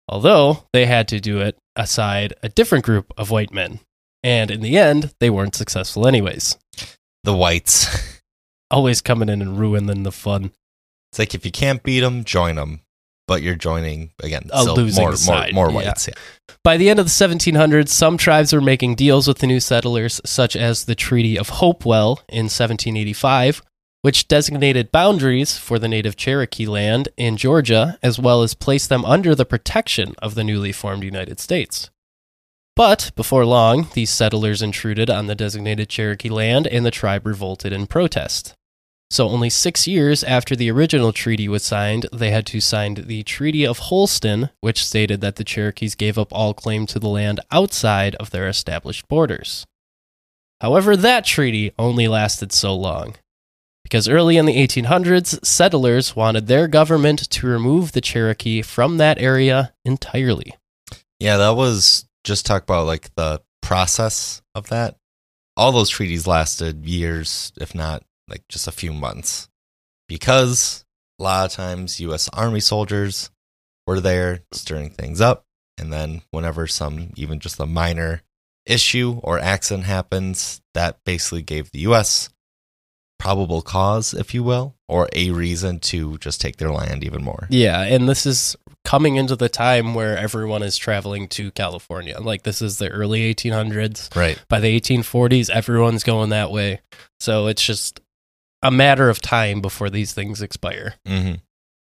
although they had to do it aside a different group of white men. And in the end, they weren't successful anyways. The whites. Always coming in and ruining the fun. It's like if you can't beat them, join them. But you're joining again. A so losing more, side, more, more yeah. whites. Yeah. By the end of the 1700s, some tribes were making deals with the new settlers, such as the Treaty of Hopewell in 1785, which designated boundaries for the native Cherokee land in Georgia, as well as placed them under the protection of the newly formed United States. But before long, these settlers intruded on the designated Cherokee land and the tribe revolted in protest. So, only six years after the original treaty was signed, they had to sign the Treaty of Holston, which stated that the Cherokees gave up all claim to the land outside of their established borders. However, that treaty only lasted so long. Because early in the 1800s, settlers wanted their government to remove the Cherokee from that area entirely. Yeah, that was just talk about like the process of that. All those treaties lasted years, if not like just a few months, because a lot of times U.S. Army soldiers were there stirring things up, and then whenever some even just a minor issue or accident happens, that basically gave the U.S. probable cause, if you will, or a reason to just take their land even more. Yeah, and this is coming into the time where everyone is traveling to California. Like, this is the early 1800s. Right. By the 1840s, everyone's going that way. So it's just a matter of time before these things expire. hmm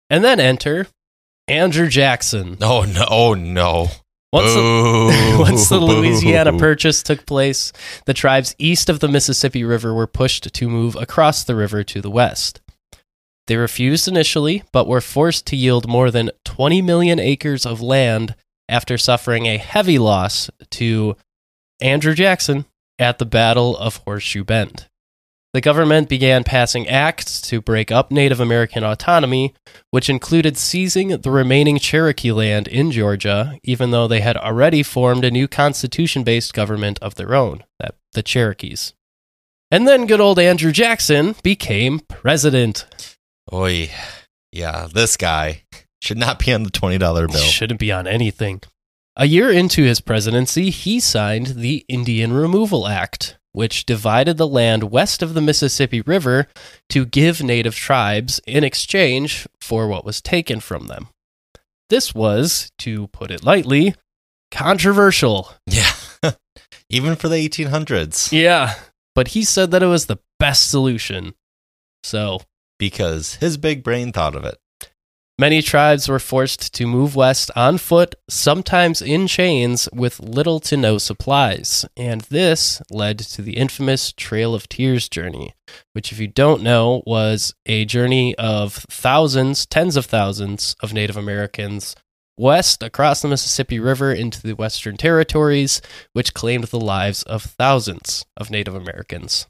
And then enter Andrew Jackson. Oh no! Oh no! Once the, once the Louisiana Purchase took place, the tribes east of the Mississippi River were pushed to move across the river to the west. They refused initially, but were forced to yield more than 20 million acres of land after suffering a heavy loss to Andrew Jackson at the Battle of Horseshoe Bend. The government began passing acts to break up Native American autonomy, which included seizing the remaining Cherokee land in Georgia, even though they had already formed a new constitution based government of their own, the Cherokees. And then good old Andrew Jackson became president. Oi, yeah, this guy should not be on the twenty dollar bill. Shouldn't be on anything. A year into his presidency, he signed the Indian Removal Act, which divided the land west of the Mississippi River to give native tribes in exchange for what was taken from them. This was, to put it lightly, controversial. Yeah, even for the eighteen hundreds, Yeah, but he said that it was the best solution. So, because his big brain thought of it. Many tribes were forced to move west on foot, sometimes in chains, with little to no supplies. And this led to the infamous Trail of Tears journey, which, if you don't know, was a journey of thousands, tens of thousands of Native Americans west across the Mississippi River into the Western Territories, which claimed the lives of thousands of Native Americans.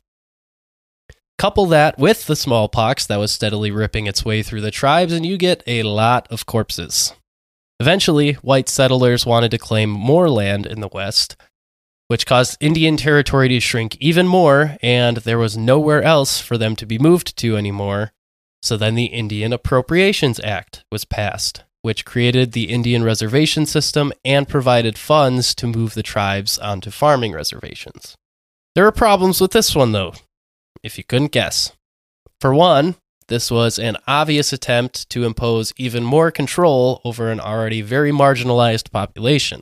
Couple that with the smallpox that was steadily ripping its way through the tribes, and you get a lot of corpses. Eventually, white settlers wanted to claim more land in the West, which caused Indian territory to shrink even more, and there was nowhere else for them to be moved to anymore. So then the Indian Appropriations Act was passed, which created the Indian reservation system and provided funds to move the tribes onto farming reservations. There are problems with this one, though, if you couldn't guess. For one, this was an obvious attempt to impose even more control over an already very marginalized population.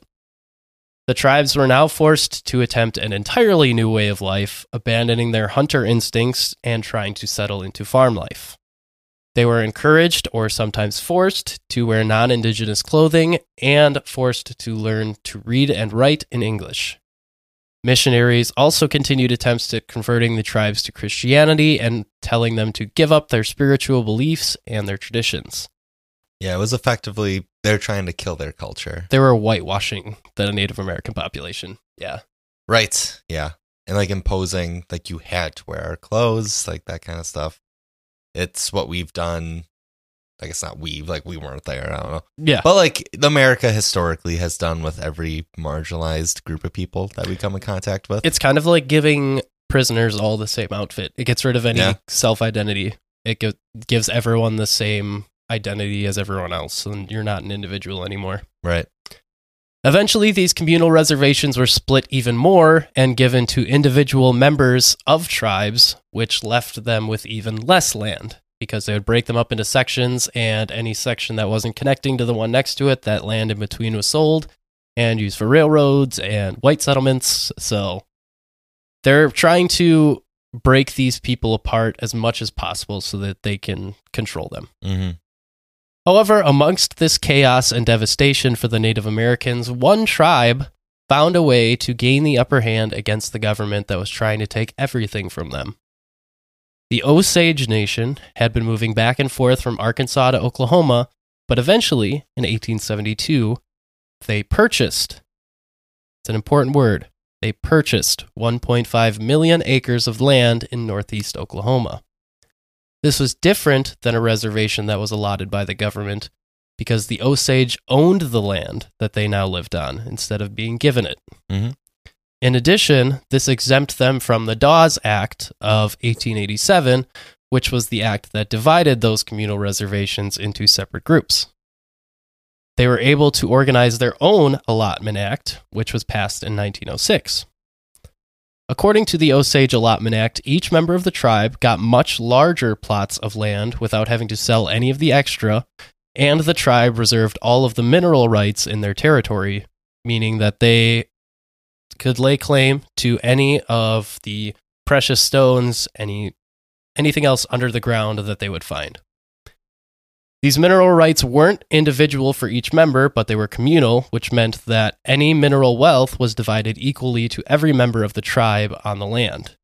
The tribes were now forced to attempt an entirely new way of life, abandoning their hunter instincts and trying to settle into farm life. They were encouraged or sometimes forced to wear non indigenous clothing and forced to learn to read and write in English. Missionaries also continued attempts at converting the tribes to Christianity and telling them to give up their spiritual beliefs and their traditions. Yeah, it was effectively they're trying to kill their culture. They were whitewashing the Native American population. Yeah. Right. Yeah. And like imposing like you had to wear our clothes, like that kind of stuff. It's what we've done. I guess not we, like we weren't there. I don't know. Yeah. But like America historically has done with every marginalized group of people that we come in contact with. It's kind of like giving prisoners all the same outfit. It gets rid of any Yeah. self identity. It gi- gives everyone the same identity as everyone else, and you're not an individual anymore. right. Eventually, these communal reservations were split even more and given to individual members of tribes, which left them with even less land because they would break them up into sections, and any section that wasn't connecting to the one next to it, that land in between was sold and used for railroads and white settlements. So they're trying to break these people apart as much as possible so that they can control them. hmm However, amongst this chaos and devastation for the Native Americans, one tribe found a way to gain the upper hand against the government that was trying to take everything from them. The Osage Nation had been moving back and forth from Arkansas to Oklahoma, but eventually, in 1872, they purchased. It's an important word. They purchased 1.5 million acres of land in northeast Oklahoma. This was different than a reservation that was allotted by the government because the Osage owned the land that they now lived on instead of being given it. Mhm. In addition, this exempt them from the Dawes Act of 1887, which was the act that divided those communal reservations into separate groups. They were able to organize their own Allotment Act, which was passed in 1906. According to the Osage Allotment Act, each member of the tribe got much larger plots of land without having to sell any of the extra, and the tribe reserved all of the mineral rights in their territory, meaning that they could lay claim to any of the precious stones, any anything else under the ground that they would find. These mineral rights weren't individual for each member, but they were communal, which meant that any mineral wealth was divided equally to every member of the tribe on the land.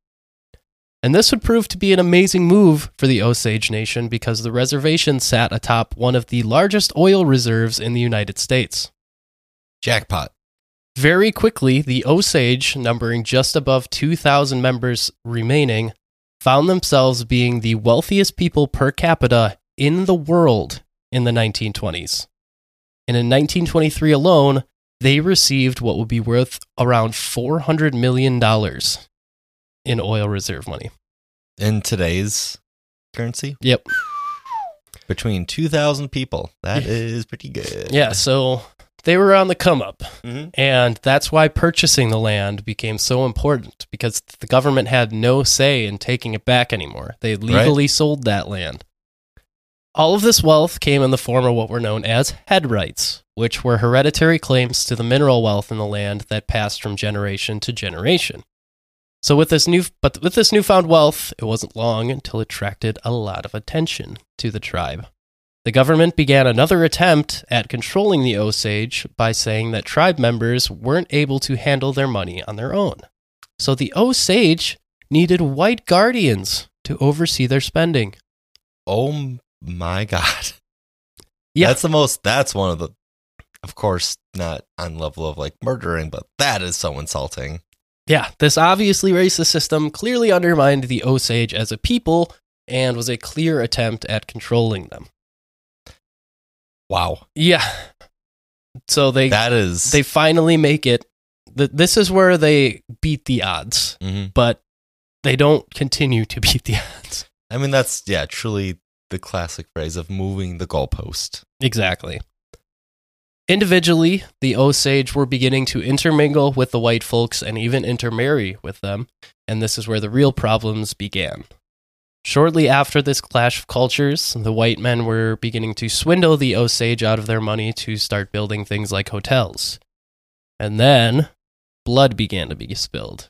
And this would prove to be an amazing move for the Osage Nation because the reservation sat atop one of the largest oil reserves in the United States. Jackpot. Very quickly, the Osage, numbering just above 2,000 members remaining, found themselves being the wealthiest people per capita in the world in the 1920s. And in 1923 alone, they received what would be worth around $400 million in oil reserve money. In today's currency, Yep. between 2,000 people. That is pretty good. Yeah, so they were on the come up. Mhm. And that's why purchasing the land became so important because the government had no say in taking it back anymore. They legally sold that land. All of this wealth came in the form of what were known as head rights, which were hereditary claims to the mineral wealth in the land that passed from generation to generation. So with this new but with this newfound wealth, it wasn't long until it attracted a lot of attention to the tribe. The government began another attempt at controlling the Osage by saying that tribe members weren't able to handle their money on their own. So the Osage needed white guardians to oversee their spending. Oh my god. Yeah. That's the most that's one of the of course not on level of like murdering, but that is so insulting. Yeah, this obviously racist system clearly undermined the Osage as a people and was a clear attempt at controlling them. Wow. Yeah. So they That is they finally make it. Th- This is where they beat the odds, Mhm. but they don't continue to beat the odds. I mean that's yeah, truly the classic phrase of moving the goalpost. Exactly. Individually, the Osage were beginning to intermingle with the white folks and even intermarry with them, and this is where the real problems began. Shortly after this clash of cultures, the white men were beginning to swindle the Osage out of their money to start building things like hotels. And then, blood began to be spilled.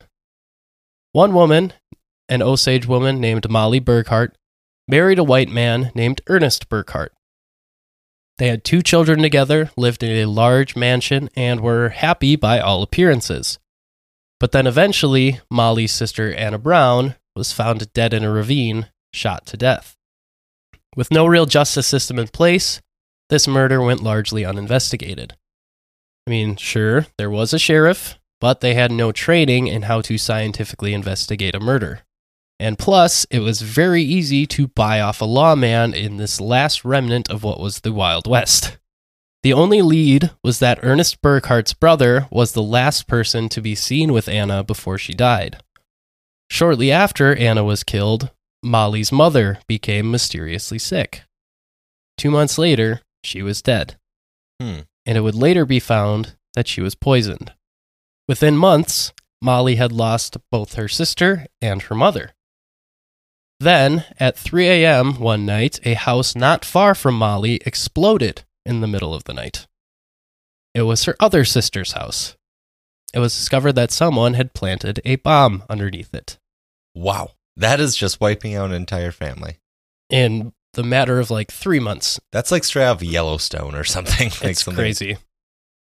One woman, an Osage woman named Molly Burkhart, married a white man named Ernest Burkhart. They had two children together, lived in a large mansion, and were happy by all appearances. But then eventually, Molly's sister Anna Brown was found dead in a ravine, shot to death. With no real justice system in place, this murder went largely uninvestigated. I mean, sure, there was a sheriff, but they had no training in how to scientifically investigate a murder. And plus, it was very easy to buy off a lawman in this last remnant of what was the Wild West. The only lead was that Ernest Burkhart's brother was the last person to be seen with Anna before she died. Shortly after Anna was killed, Molly's mother became mysteriously sick. Two months later, she was dead. Hmm. And it would later be found that she was poisoned. Within months, Molly had lost both her sister and her mother. Then, at 3 a.m. one night, a house not far from Molly exploded in the middle of the night. It was her other sister's house. It was discovered that someone had planted a bomb underneath it. Wow. That is just wiping out an entire family. In the matter of like three months, That's like straight out of Yellowstone or something. like it's something. crazy.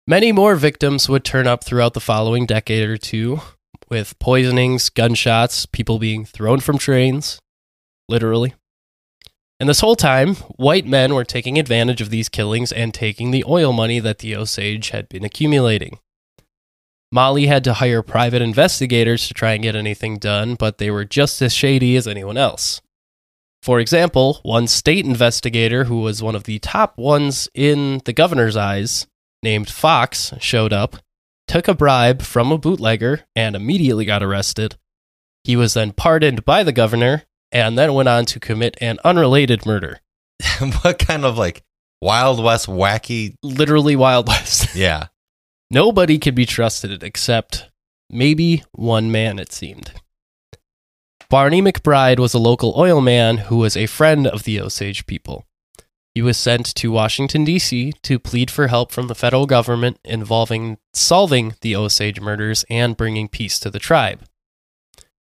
Many more victims would turn up throughout the following decade or two with poisonings, gunshots, people being thrown from trains, literally. And this whole time, white men were taking advantage of these killings and taking the oil money that the Osage had been accumulating. Molly had to hire private investigators to try and get anything done, but they were just as shady as anyone else. For example, one state investigator who was one of the top ones in the governor's eyes, named Fox, showed up, took a bribe from a bootlegger, and immediately got arrested. He was then pardoned by the governor and then went on to commit an unrelated murder. what kind of like Wild West wacky? Literally Wild West. Yeah. Nobody could be trusted except maybe one man, it seemed. Barney McBride was a local oil man who was a friend of the Osage people. He was sent to Washington, D.C. to plead for help from the federal government involving solving the Osage murders and bringing peace to the tribe.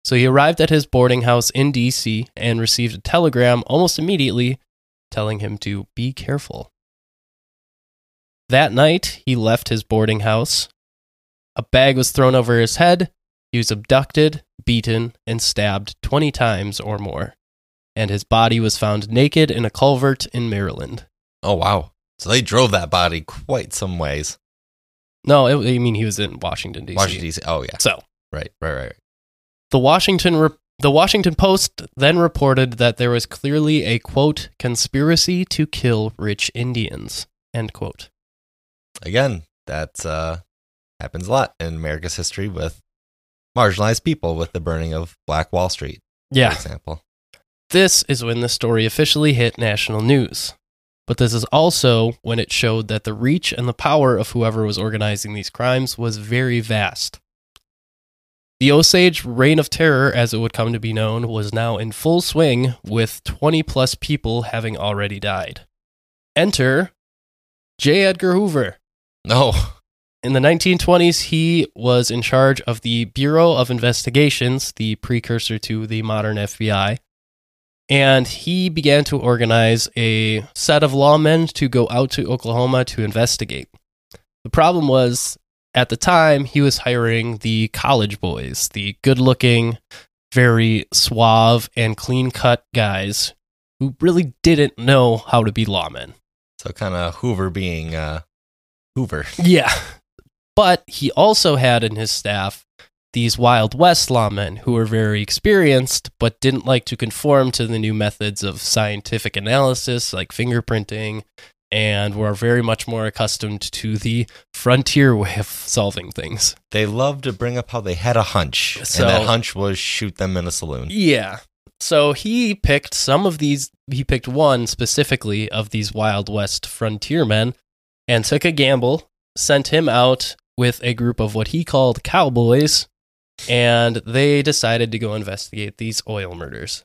So he arrived at his boarding house in D.C. and received a telegram almost immediately telling him to be careful. That night, he left his boarding house. A bag was thrown over his head. He was abducted, beaten, and stabbed 20 times or more. And his body was found naked in a culvert in Maryland. Oh wow. So they drove that body quite some ways. No, it, I mean, he was in Washington, D.C. Washington D.C. Oh yeah. So, Right. Right. Right. right. the Washington, Re- the Washington Post then reported that there was clearly a quote, conspiracy to kill rich Indians, end quote. Again, that uh, happens a lot in America's history with marginalized people, with the burning of Black Wall Street, for Yeah. example. This is when the story officially hit national news. But this is also when it showed that the reach and the power of whoever was organizing these crimes was very vast. The Osage Reign of Terror, as it would come to be known, was now in full swing, with 20 plus people having already died. Enter J. Edgar Hoover. No. In the 1920s, he was in charge of the Bureau of Investigations, the precursor to the modern FBI. and he began to organize a set of lawmen to go out to Oklahoma to investigate. The problem was, at the time, he was hiring the college boys, the good looking, very suave, and clean cut guys who really didn't know how to be lawmen. So kind of Hoover being uh, Hoover. Yeah. But he also had in his staff these Wild West lawmen who were very experienced but didn't like to conform to the new methods of scientific analysis like fingerprinting and were very much more accustomed to the frontier way of solving things. They love to bring up how they had a hunch, So- and that hunch was shoot them in a saloon. Yeah. So he picked some of these, he picked one specifically of these Wild West frontiermen and took a gamble, sent him out with a group of what he called cowboys, and they decided to go investigate these oil murders.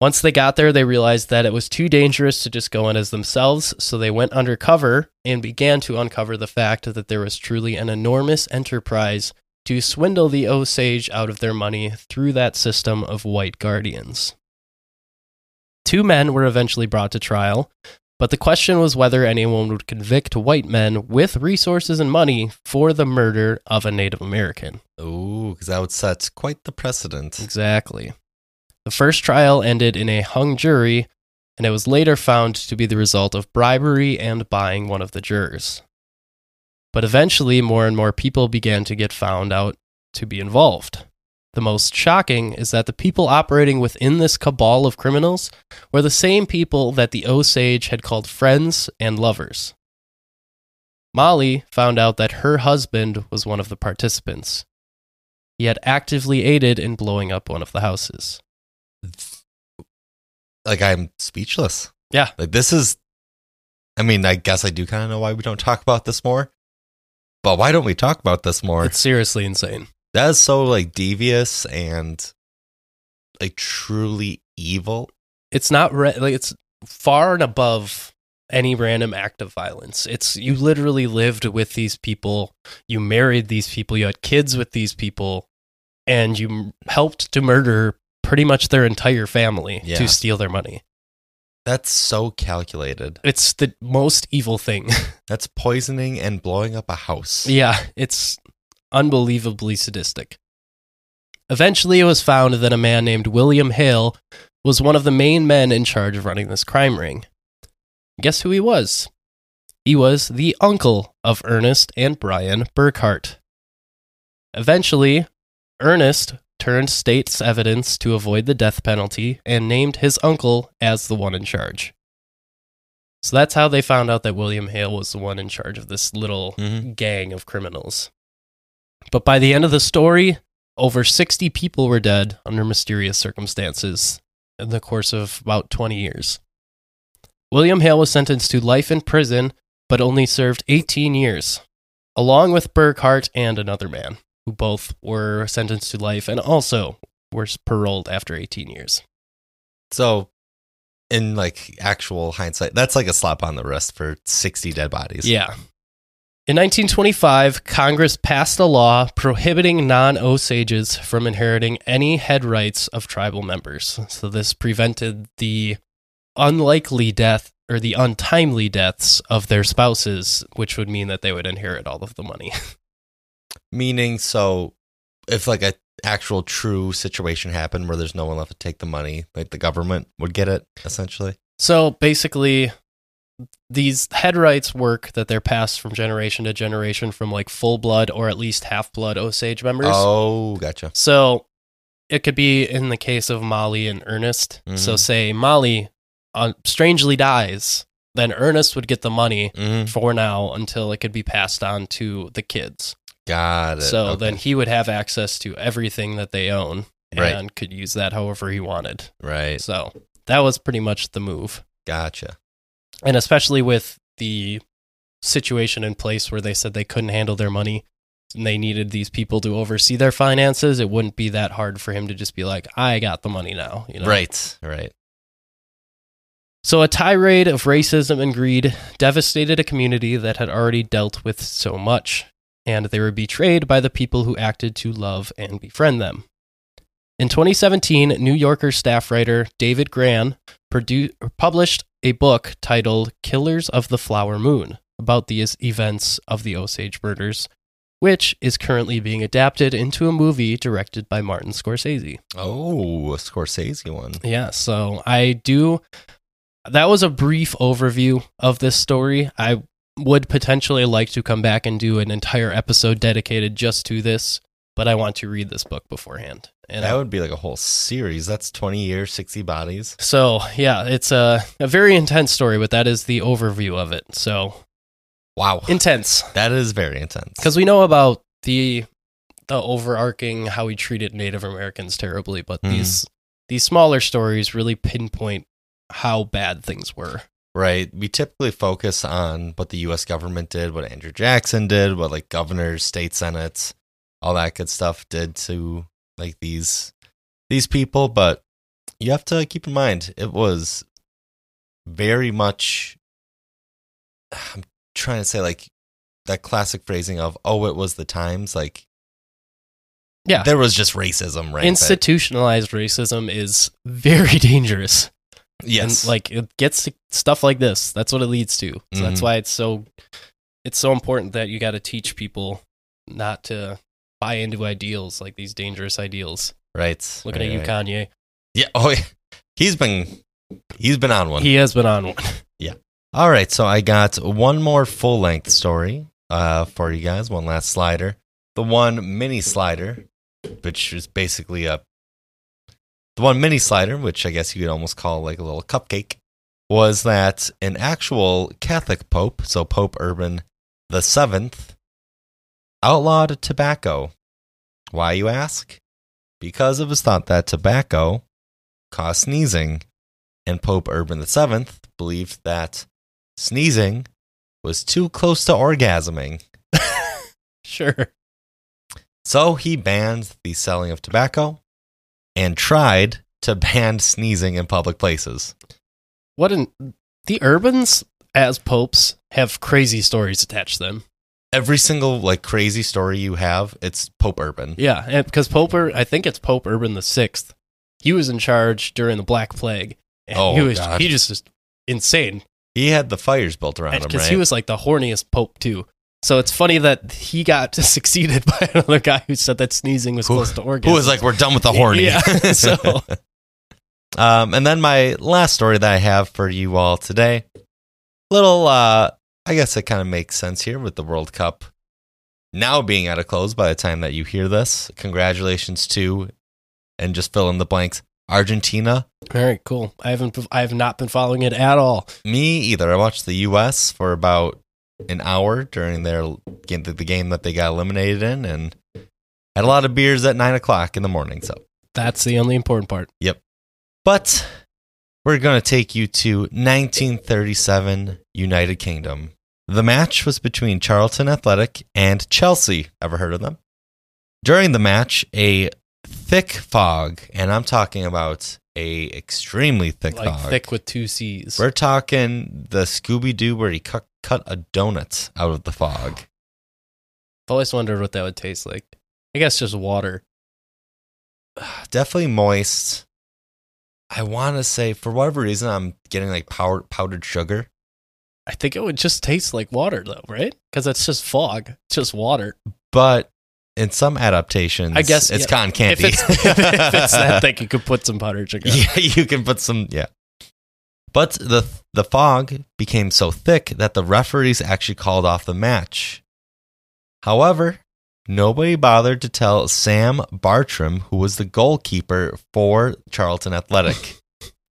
Once they got there, they realized that it was too dangerous to just go in as themselves, so they went undercover and began to uncover the fact that there was truly an enormous enterprise to swindle the Osage out of their money through that system of white guardians. Two men were eventually brought to trial, but the question was whether anyone would convict white men with resources and money for the murder of a Native American. Ooh, because that would set quite the precedent. Exactly. The first trial ended in a hung jury, and it was later found to be the result of bribery and buying one of the jurors. But eventually, more and more people began to get found out to be involved. The most shocking is that the people operating within this cabal of criminals were the same people that the Osage had called friends and lovers. Molly found out that her husband was one of the participants. He had actively aided in blowing up one of the houses. Like I'm speechless. Yeah. Like this is. I mean, I guess I do kind of know why we don't talk about this more. But why don't we talk about this more? It's seriously insane. That is so like devious and like truly evil. It's not re- like it's far and above any random act of violence. It's you literally lived with these people, you married these people, you had kids with these people, and you m- helped to murder pretty much their entire family Yeah. to steal their money. That's so calculated. It's the most evil thing. That's poisoning and blowing up a house. Yeah, it's unbelievably sadistic. Eventually, it was found that a man named William Hale was one of the main men in charge of running this crime ring. Guess who he was? He was the uncle of Ernest and Brian Burkhart. Eventually, Ernest turned state's evidence to avoid the death penalty and named his uncle as the one in charge. So that's how they found out that William Hale was the one in charge of this little Mhm. gang of criminals. But by the end of the story, over 60 people were dead under mysterious circumstances in the course of about 20 years. William Hale was sentenced to life in prison, but only served 18 years, along with Burkhart and another man, who both were sentenced to life and also were paroled after 18 years. So, in like actual hindsight, that's like a slap on the wrist for 60 dead bodies. Yeah. In 1925, Congress passed a law prohibiting non Osages from inheriting any head rights of tribal members. So, this prevented the unlikely death or the untimely deaths of their spouses, which would mean that they would inherit all of the money. Meaning, so if like a actual true situation happened where there's no one left to take the money, like the government would get it essentially. So, basically, these head rights work that they're passed from generation to generation from like full blood or at least half blood Osage members. Oh, gotcha. So it could be in the case of Molly and Ernest. So Mhm. say Molly uh, strangely dies, then Ernest would get the money hmm for now until it could be passed on to the kids. Got it. So Okay. then he would have access to everything that they own and Right. could use that however he wanted. right. So that was pretty much the move. Gotcha. And especially with the situation in place where they said they couldn't handle their money and they needed these people to oversee their finances, it wouldn't be that hard for him to just be like, I got the money now. You know? Right. Right. So a tirade of racism and greed devastated a community that had already dealt with so much, and they were betrayed by the people who acted to love and befriend them. In 2017, New Yorker staff writer David Grann produ- published a book titled Killers of the Flower Moon about the events of the Osage murders, which is currently being adapted into a movie directed by Martin Scorsese. Oh, a Scorsese one. Yeah, so I do. That was a brief overview of this story. I would potentially like to come back and do an entire episode dedicated just to this, but I want to read this book beforehand. And that would be like a whole series. That's 20 years, 60 bodies. so yeah, it's a, a very intense story, but that is the overview of it. So Wow. intense that is very intense. because we know about the the overarching how he treated Native Americans terribly, but Mhm. these these smaller stories really pinpoint how bad things were. Right. We typically focus on what the US government did, what Andrew Jackson did, what like governors, state senates, all that good stuff did to like these these people, but you have to keep in mind it was very much I'm trying to say like that classic phrasing of oh it was the times like Yeah. there was just racism right Institutionalized racism is very dangerous. yes And like it gets to stuff like this. That's what it leads to. So that's Mhm. why it's so it's so important that you got to teach people not to buy into ideals like these dangerous ideals. right Looking right, at you, right. Kanye. yeah oh yeah. he's been he's been on one He has been on one. Yeah. All right, so I got one more full length story uh, for you guys. One last slider. The one mini slider, which is basically a the one mini slider, which I guess you could almost call like a little cupcake, was that an actual Catholic Pope, so Pope Urban the Seventh, outlawed tobacco. Why, you ask? Because it was thought that tobacco caused sneezing, and Pope Urban the Seventh believed that sneezing was too close to orgasming. sure. So he banned the selling of tobacco and tried to ban sneezing in public places. What an the urbans as popes have crazy stories attached to them. Every single like crazy story you have, it's Pope Urban. Yeah, because Pope, Ur- I think it's Pope Urban the Sixth. He was in charge during the Black Plague. And Oh, he was God. he just just insane He had the fires built around him, because right? he was like the horniest pope too. So it's funny that he got succeeded by another guy who said that sneezing was Who- close to orgasm. Who was like, "We're done with the horny." Yeah, so- um, and then my last story that I have for you all today, little, uh, I guess it kind of makes sense here with the World Cup now being at a close by the time that you hear this. Congratulations to, and just fill in the blanks, Argentina. All right, cool. I haven't I have not been following it at all. Me either. I watched the U.S. for about an hour during their game, the game that they got eliminated in, and had a lot of beers at nine o'clock in the morning. So. That's the only important part. Yep. But we're going to take you to 1937 United Kingdom. The match was between Charlton Athletic and Chelsea. Ever heard of them? During the match, a thick fog, and I'm talking about a extremely thick like fog. thick with two C's. We're talking the Scooby Doo where he cut, cut a donut out of the fog. I've always wondered what that would taste like. I guess just water. Definitely moist. I want to say, for whatever reason, I'm getting like power, powdered sugar. I think it would just taste like water though, right? Because it's just fog. Just water. but in some adaptations, I guess, it's yeah, cotton candy. If it's, if it's that thick, you could put some powdered sugar. yeah, you can put some. Yeah, but the the fog became so thick that the referees actually called off the match. However, nobody bothered to tell Sam Bartram, who was the goalkeeper for Charlton Athletic.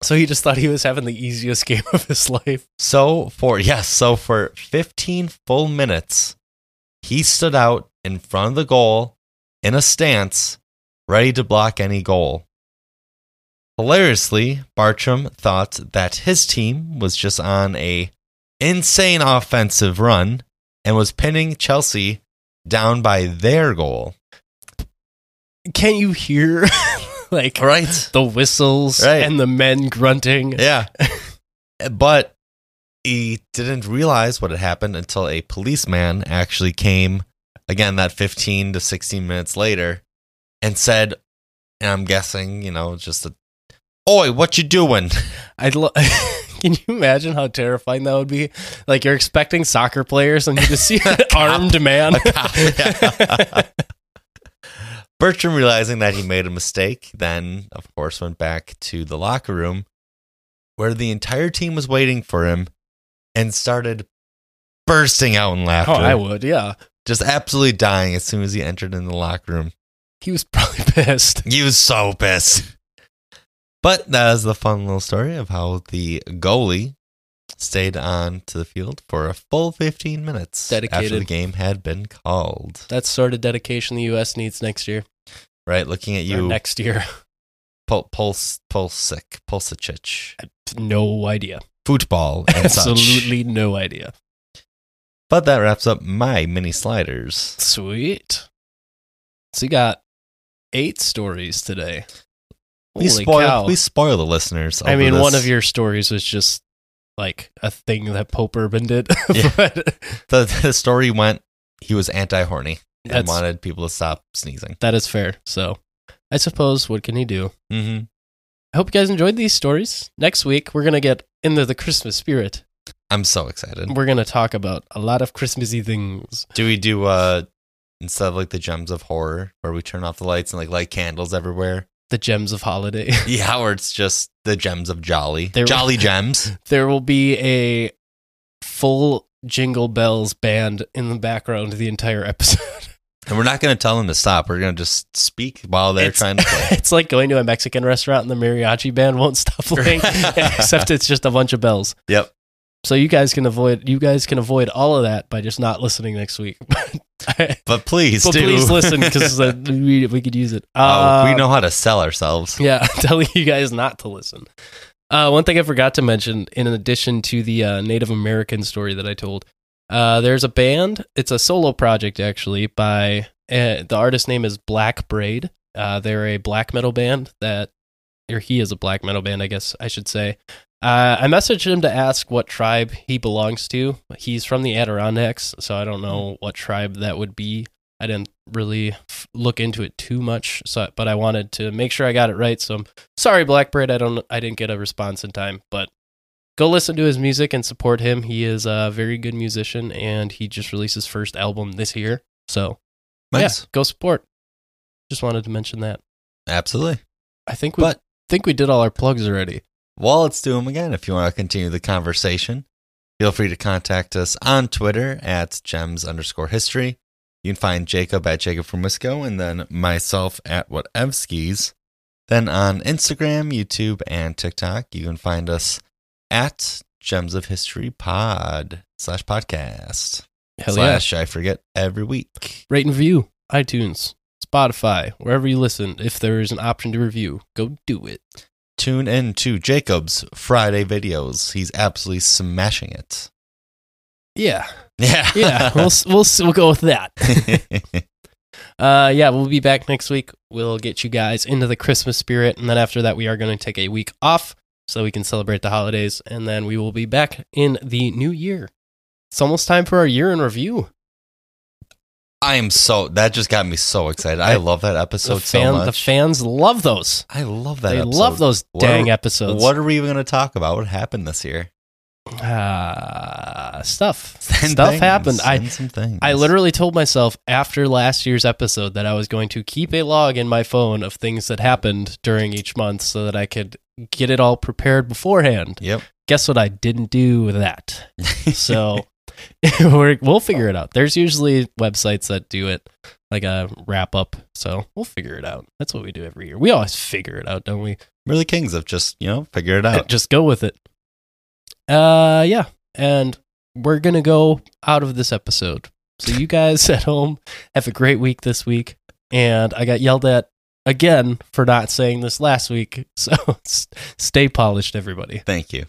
So he just thought he was having the easiest game of his life. So for yes, so for 15 full minutes, he stood out in front of the goal in a stance, ready to block any goal. Hilariously, Bartram thought that his team was just on a insane offensive run and was pinning Chelsea down by their goal. Can't you hear like Right. the whistles Right. and the men grunting? Yeah. but he didn't realize what had happened until a policeman actually came again that 15 to 16 minutes later and said And I'm guessing, you know, just a, Oi, what you doing? I'd lo- Can you imagine how terrifying that would be? Like you're expecting soccer players and you just see an armed man. Bertram, realizing that he made a mistake, then, of course, went back to the locker room where the entire team was waiting for him and started bursting out in oh, laughter. oh, I would, yeah. Just absolutely dying as soon as he entered in the locker room. He was probably pissed. He was so pissed. But that is the fun little story of how the goalie stayed on to the field for a full 15 minutes Dedicated. after the game had been called. That's sort of dedication the U.S. needs next year. Right, looking at Or you, next year. Pul- Puls, Pulsic, Pulsic, No idea. football and such. Absolutely no idea. But that wraps up my mini sliders. Sweet. So you got eight stories today. We Holy spoil, cow. we spoil the listeners. I mean, this. one of your stories was just like a thing that Pope Urban did. Yeah. but the, the story went he was anti horny and That's- wanted people to stop sneezing. that is fair. So I suppose what can he do? Mm-hmm. I hope you guys enjoyed these stories. Next week, we're going to get into the Christmas spirit. I'm so excited. We're going to talk about a lot of Christmassy things. Do we do uh instead of like the gems of horror where we turn off the lights and like light candles everywhere? The gems of holiday. Yeah, or it's just the gems of jolly. There- jolly gems. there will be a full Jingle Bells band in the background the entire episode. And we're not gonna tell them to stop. We're gonna just speak while they're It's- trying to play. it's like going to a Mexican restaurant and the mariachi band won't stop playing, except it's just a bunch of bells. Yep. So you guys can avoid you guys can avoid all of that by just not listening next week. but But please do. please listen because uh, we, we could use it. Oh, Uh, we know how to sell ourselves. Yeah, I'm telling you guys not to listen. Uh, one thing I forgot to mention, in addition to the uh, Native American story that I told, uh, there's a band. It's a solo project actually by uh, the artist name is Black Braid. Uh, they're a black metal band that, or he is a black metal band, I guess I should say. Uh, I messaged him to ask what tribe he belongs to. He's from the Adirondacks, so I don't know what tribe that would be. I didn't really f- look into it too much, so but I wanted to make sure I got it right. So I'm sorry, Black Braid, I don't, I didn't get a response in time, but go listen to his music and support him. He is a very good musician, and he just released his first album this year. So Nice. yeah, go support. Just wanted to mention that. Absolutely. I think we But- think we did all our plugs already. Well, let's do them again. If you want to continue the conversation, feel free to contact us on Twitter at gems underscore history. You can find Jacob at Jacob from Wisco and then myself at whatevskis. Then on Instagram, YouTube, and TikTok, you can find us at Gems of History Pod slash podcast. Hell slash I forget every week. yeah! Rate and review iTunes, Spotify, wherever you listen. If there is an option to review, go do it. Tune in to Jacob's Friday videos. He's absolutely smashing it. Yeah, Yeah. yeah. we'll we'll we'll go with that. Uh, yeah, we'll be back next week. We'll get you guys into the Christmas spirit, and then after that, we are going to take a week off so we can celebrate the holidays, and then we will be back in the new year. It's almost time for our year in review. I am so that just got me so excited. I I- love that episode fan, so much. the fans love those. I love that. They episode. love those What dang are- episodes. What are we even going to talk about? What happened this year? Uh, stuff? Send stuff things. happened. I Send some things. I literally told myself after last year's episode that I was going to keep a log in my phone of things that happened during each month so that I could get it all prepared beforehand. Yep. Guess what? I didn't do that. So we're, we'll figure it out. There's usually websites that do it like a wrap up. So we'll figure it out. That's what we do every year. We always figure it out, don't we? we're the kings of just you know figure it out. Just go with it. Uh, yeah. And we're going to go out of this episode. So you guys at home have a great week this week. And I got yelled at again for not saying this last week. So stay polished, everybody. Thank you.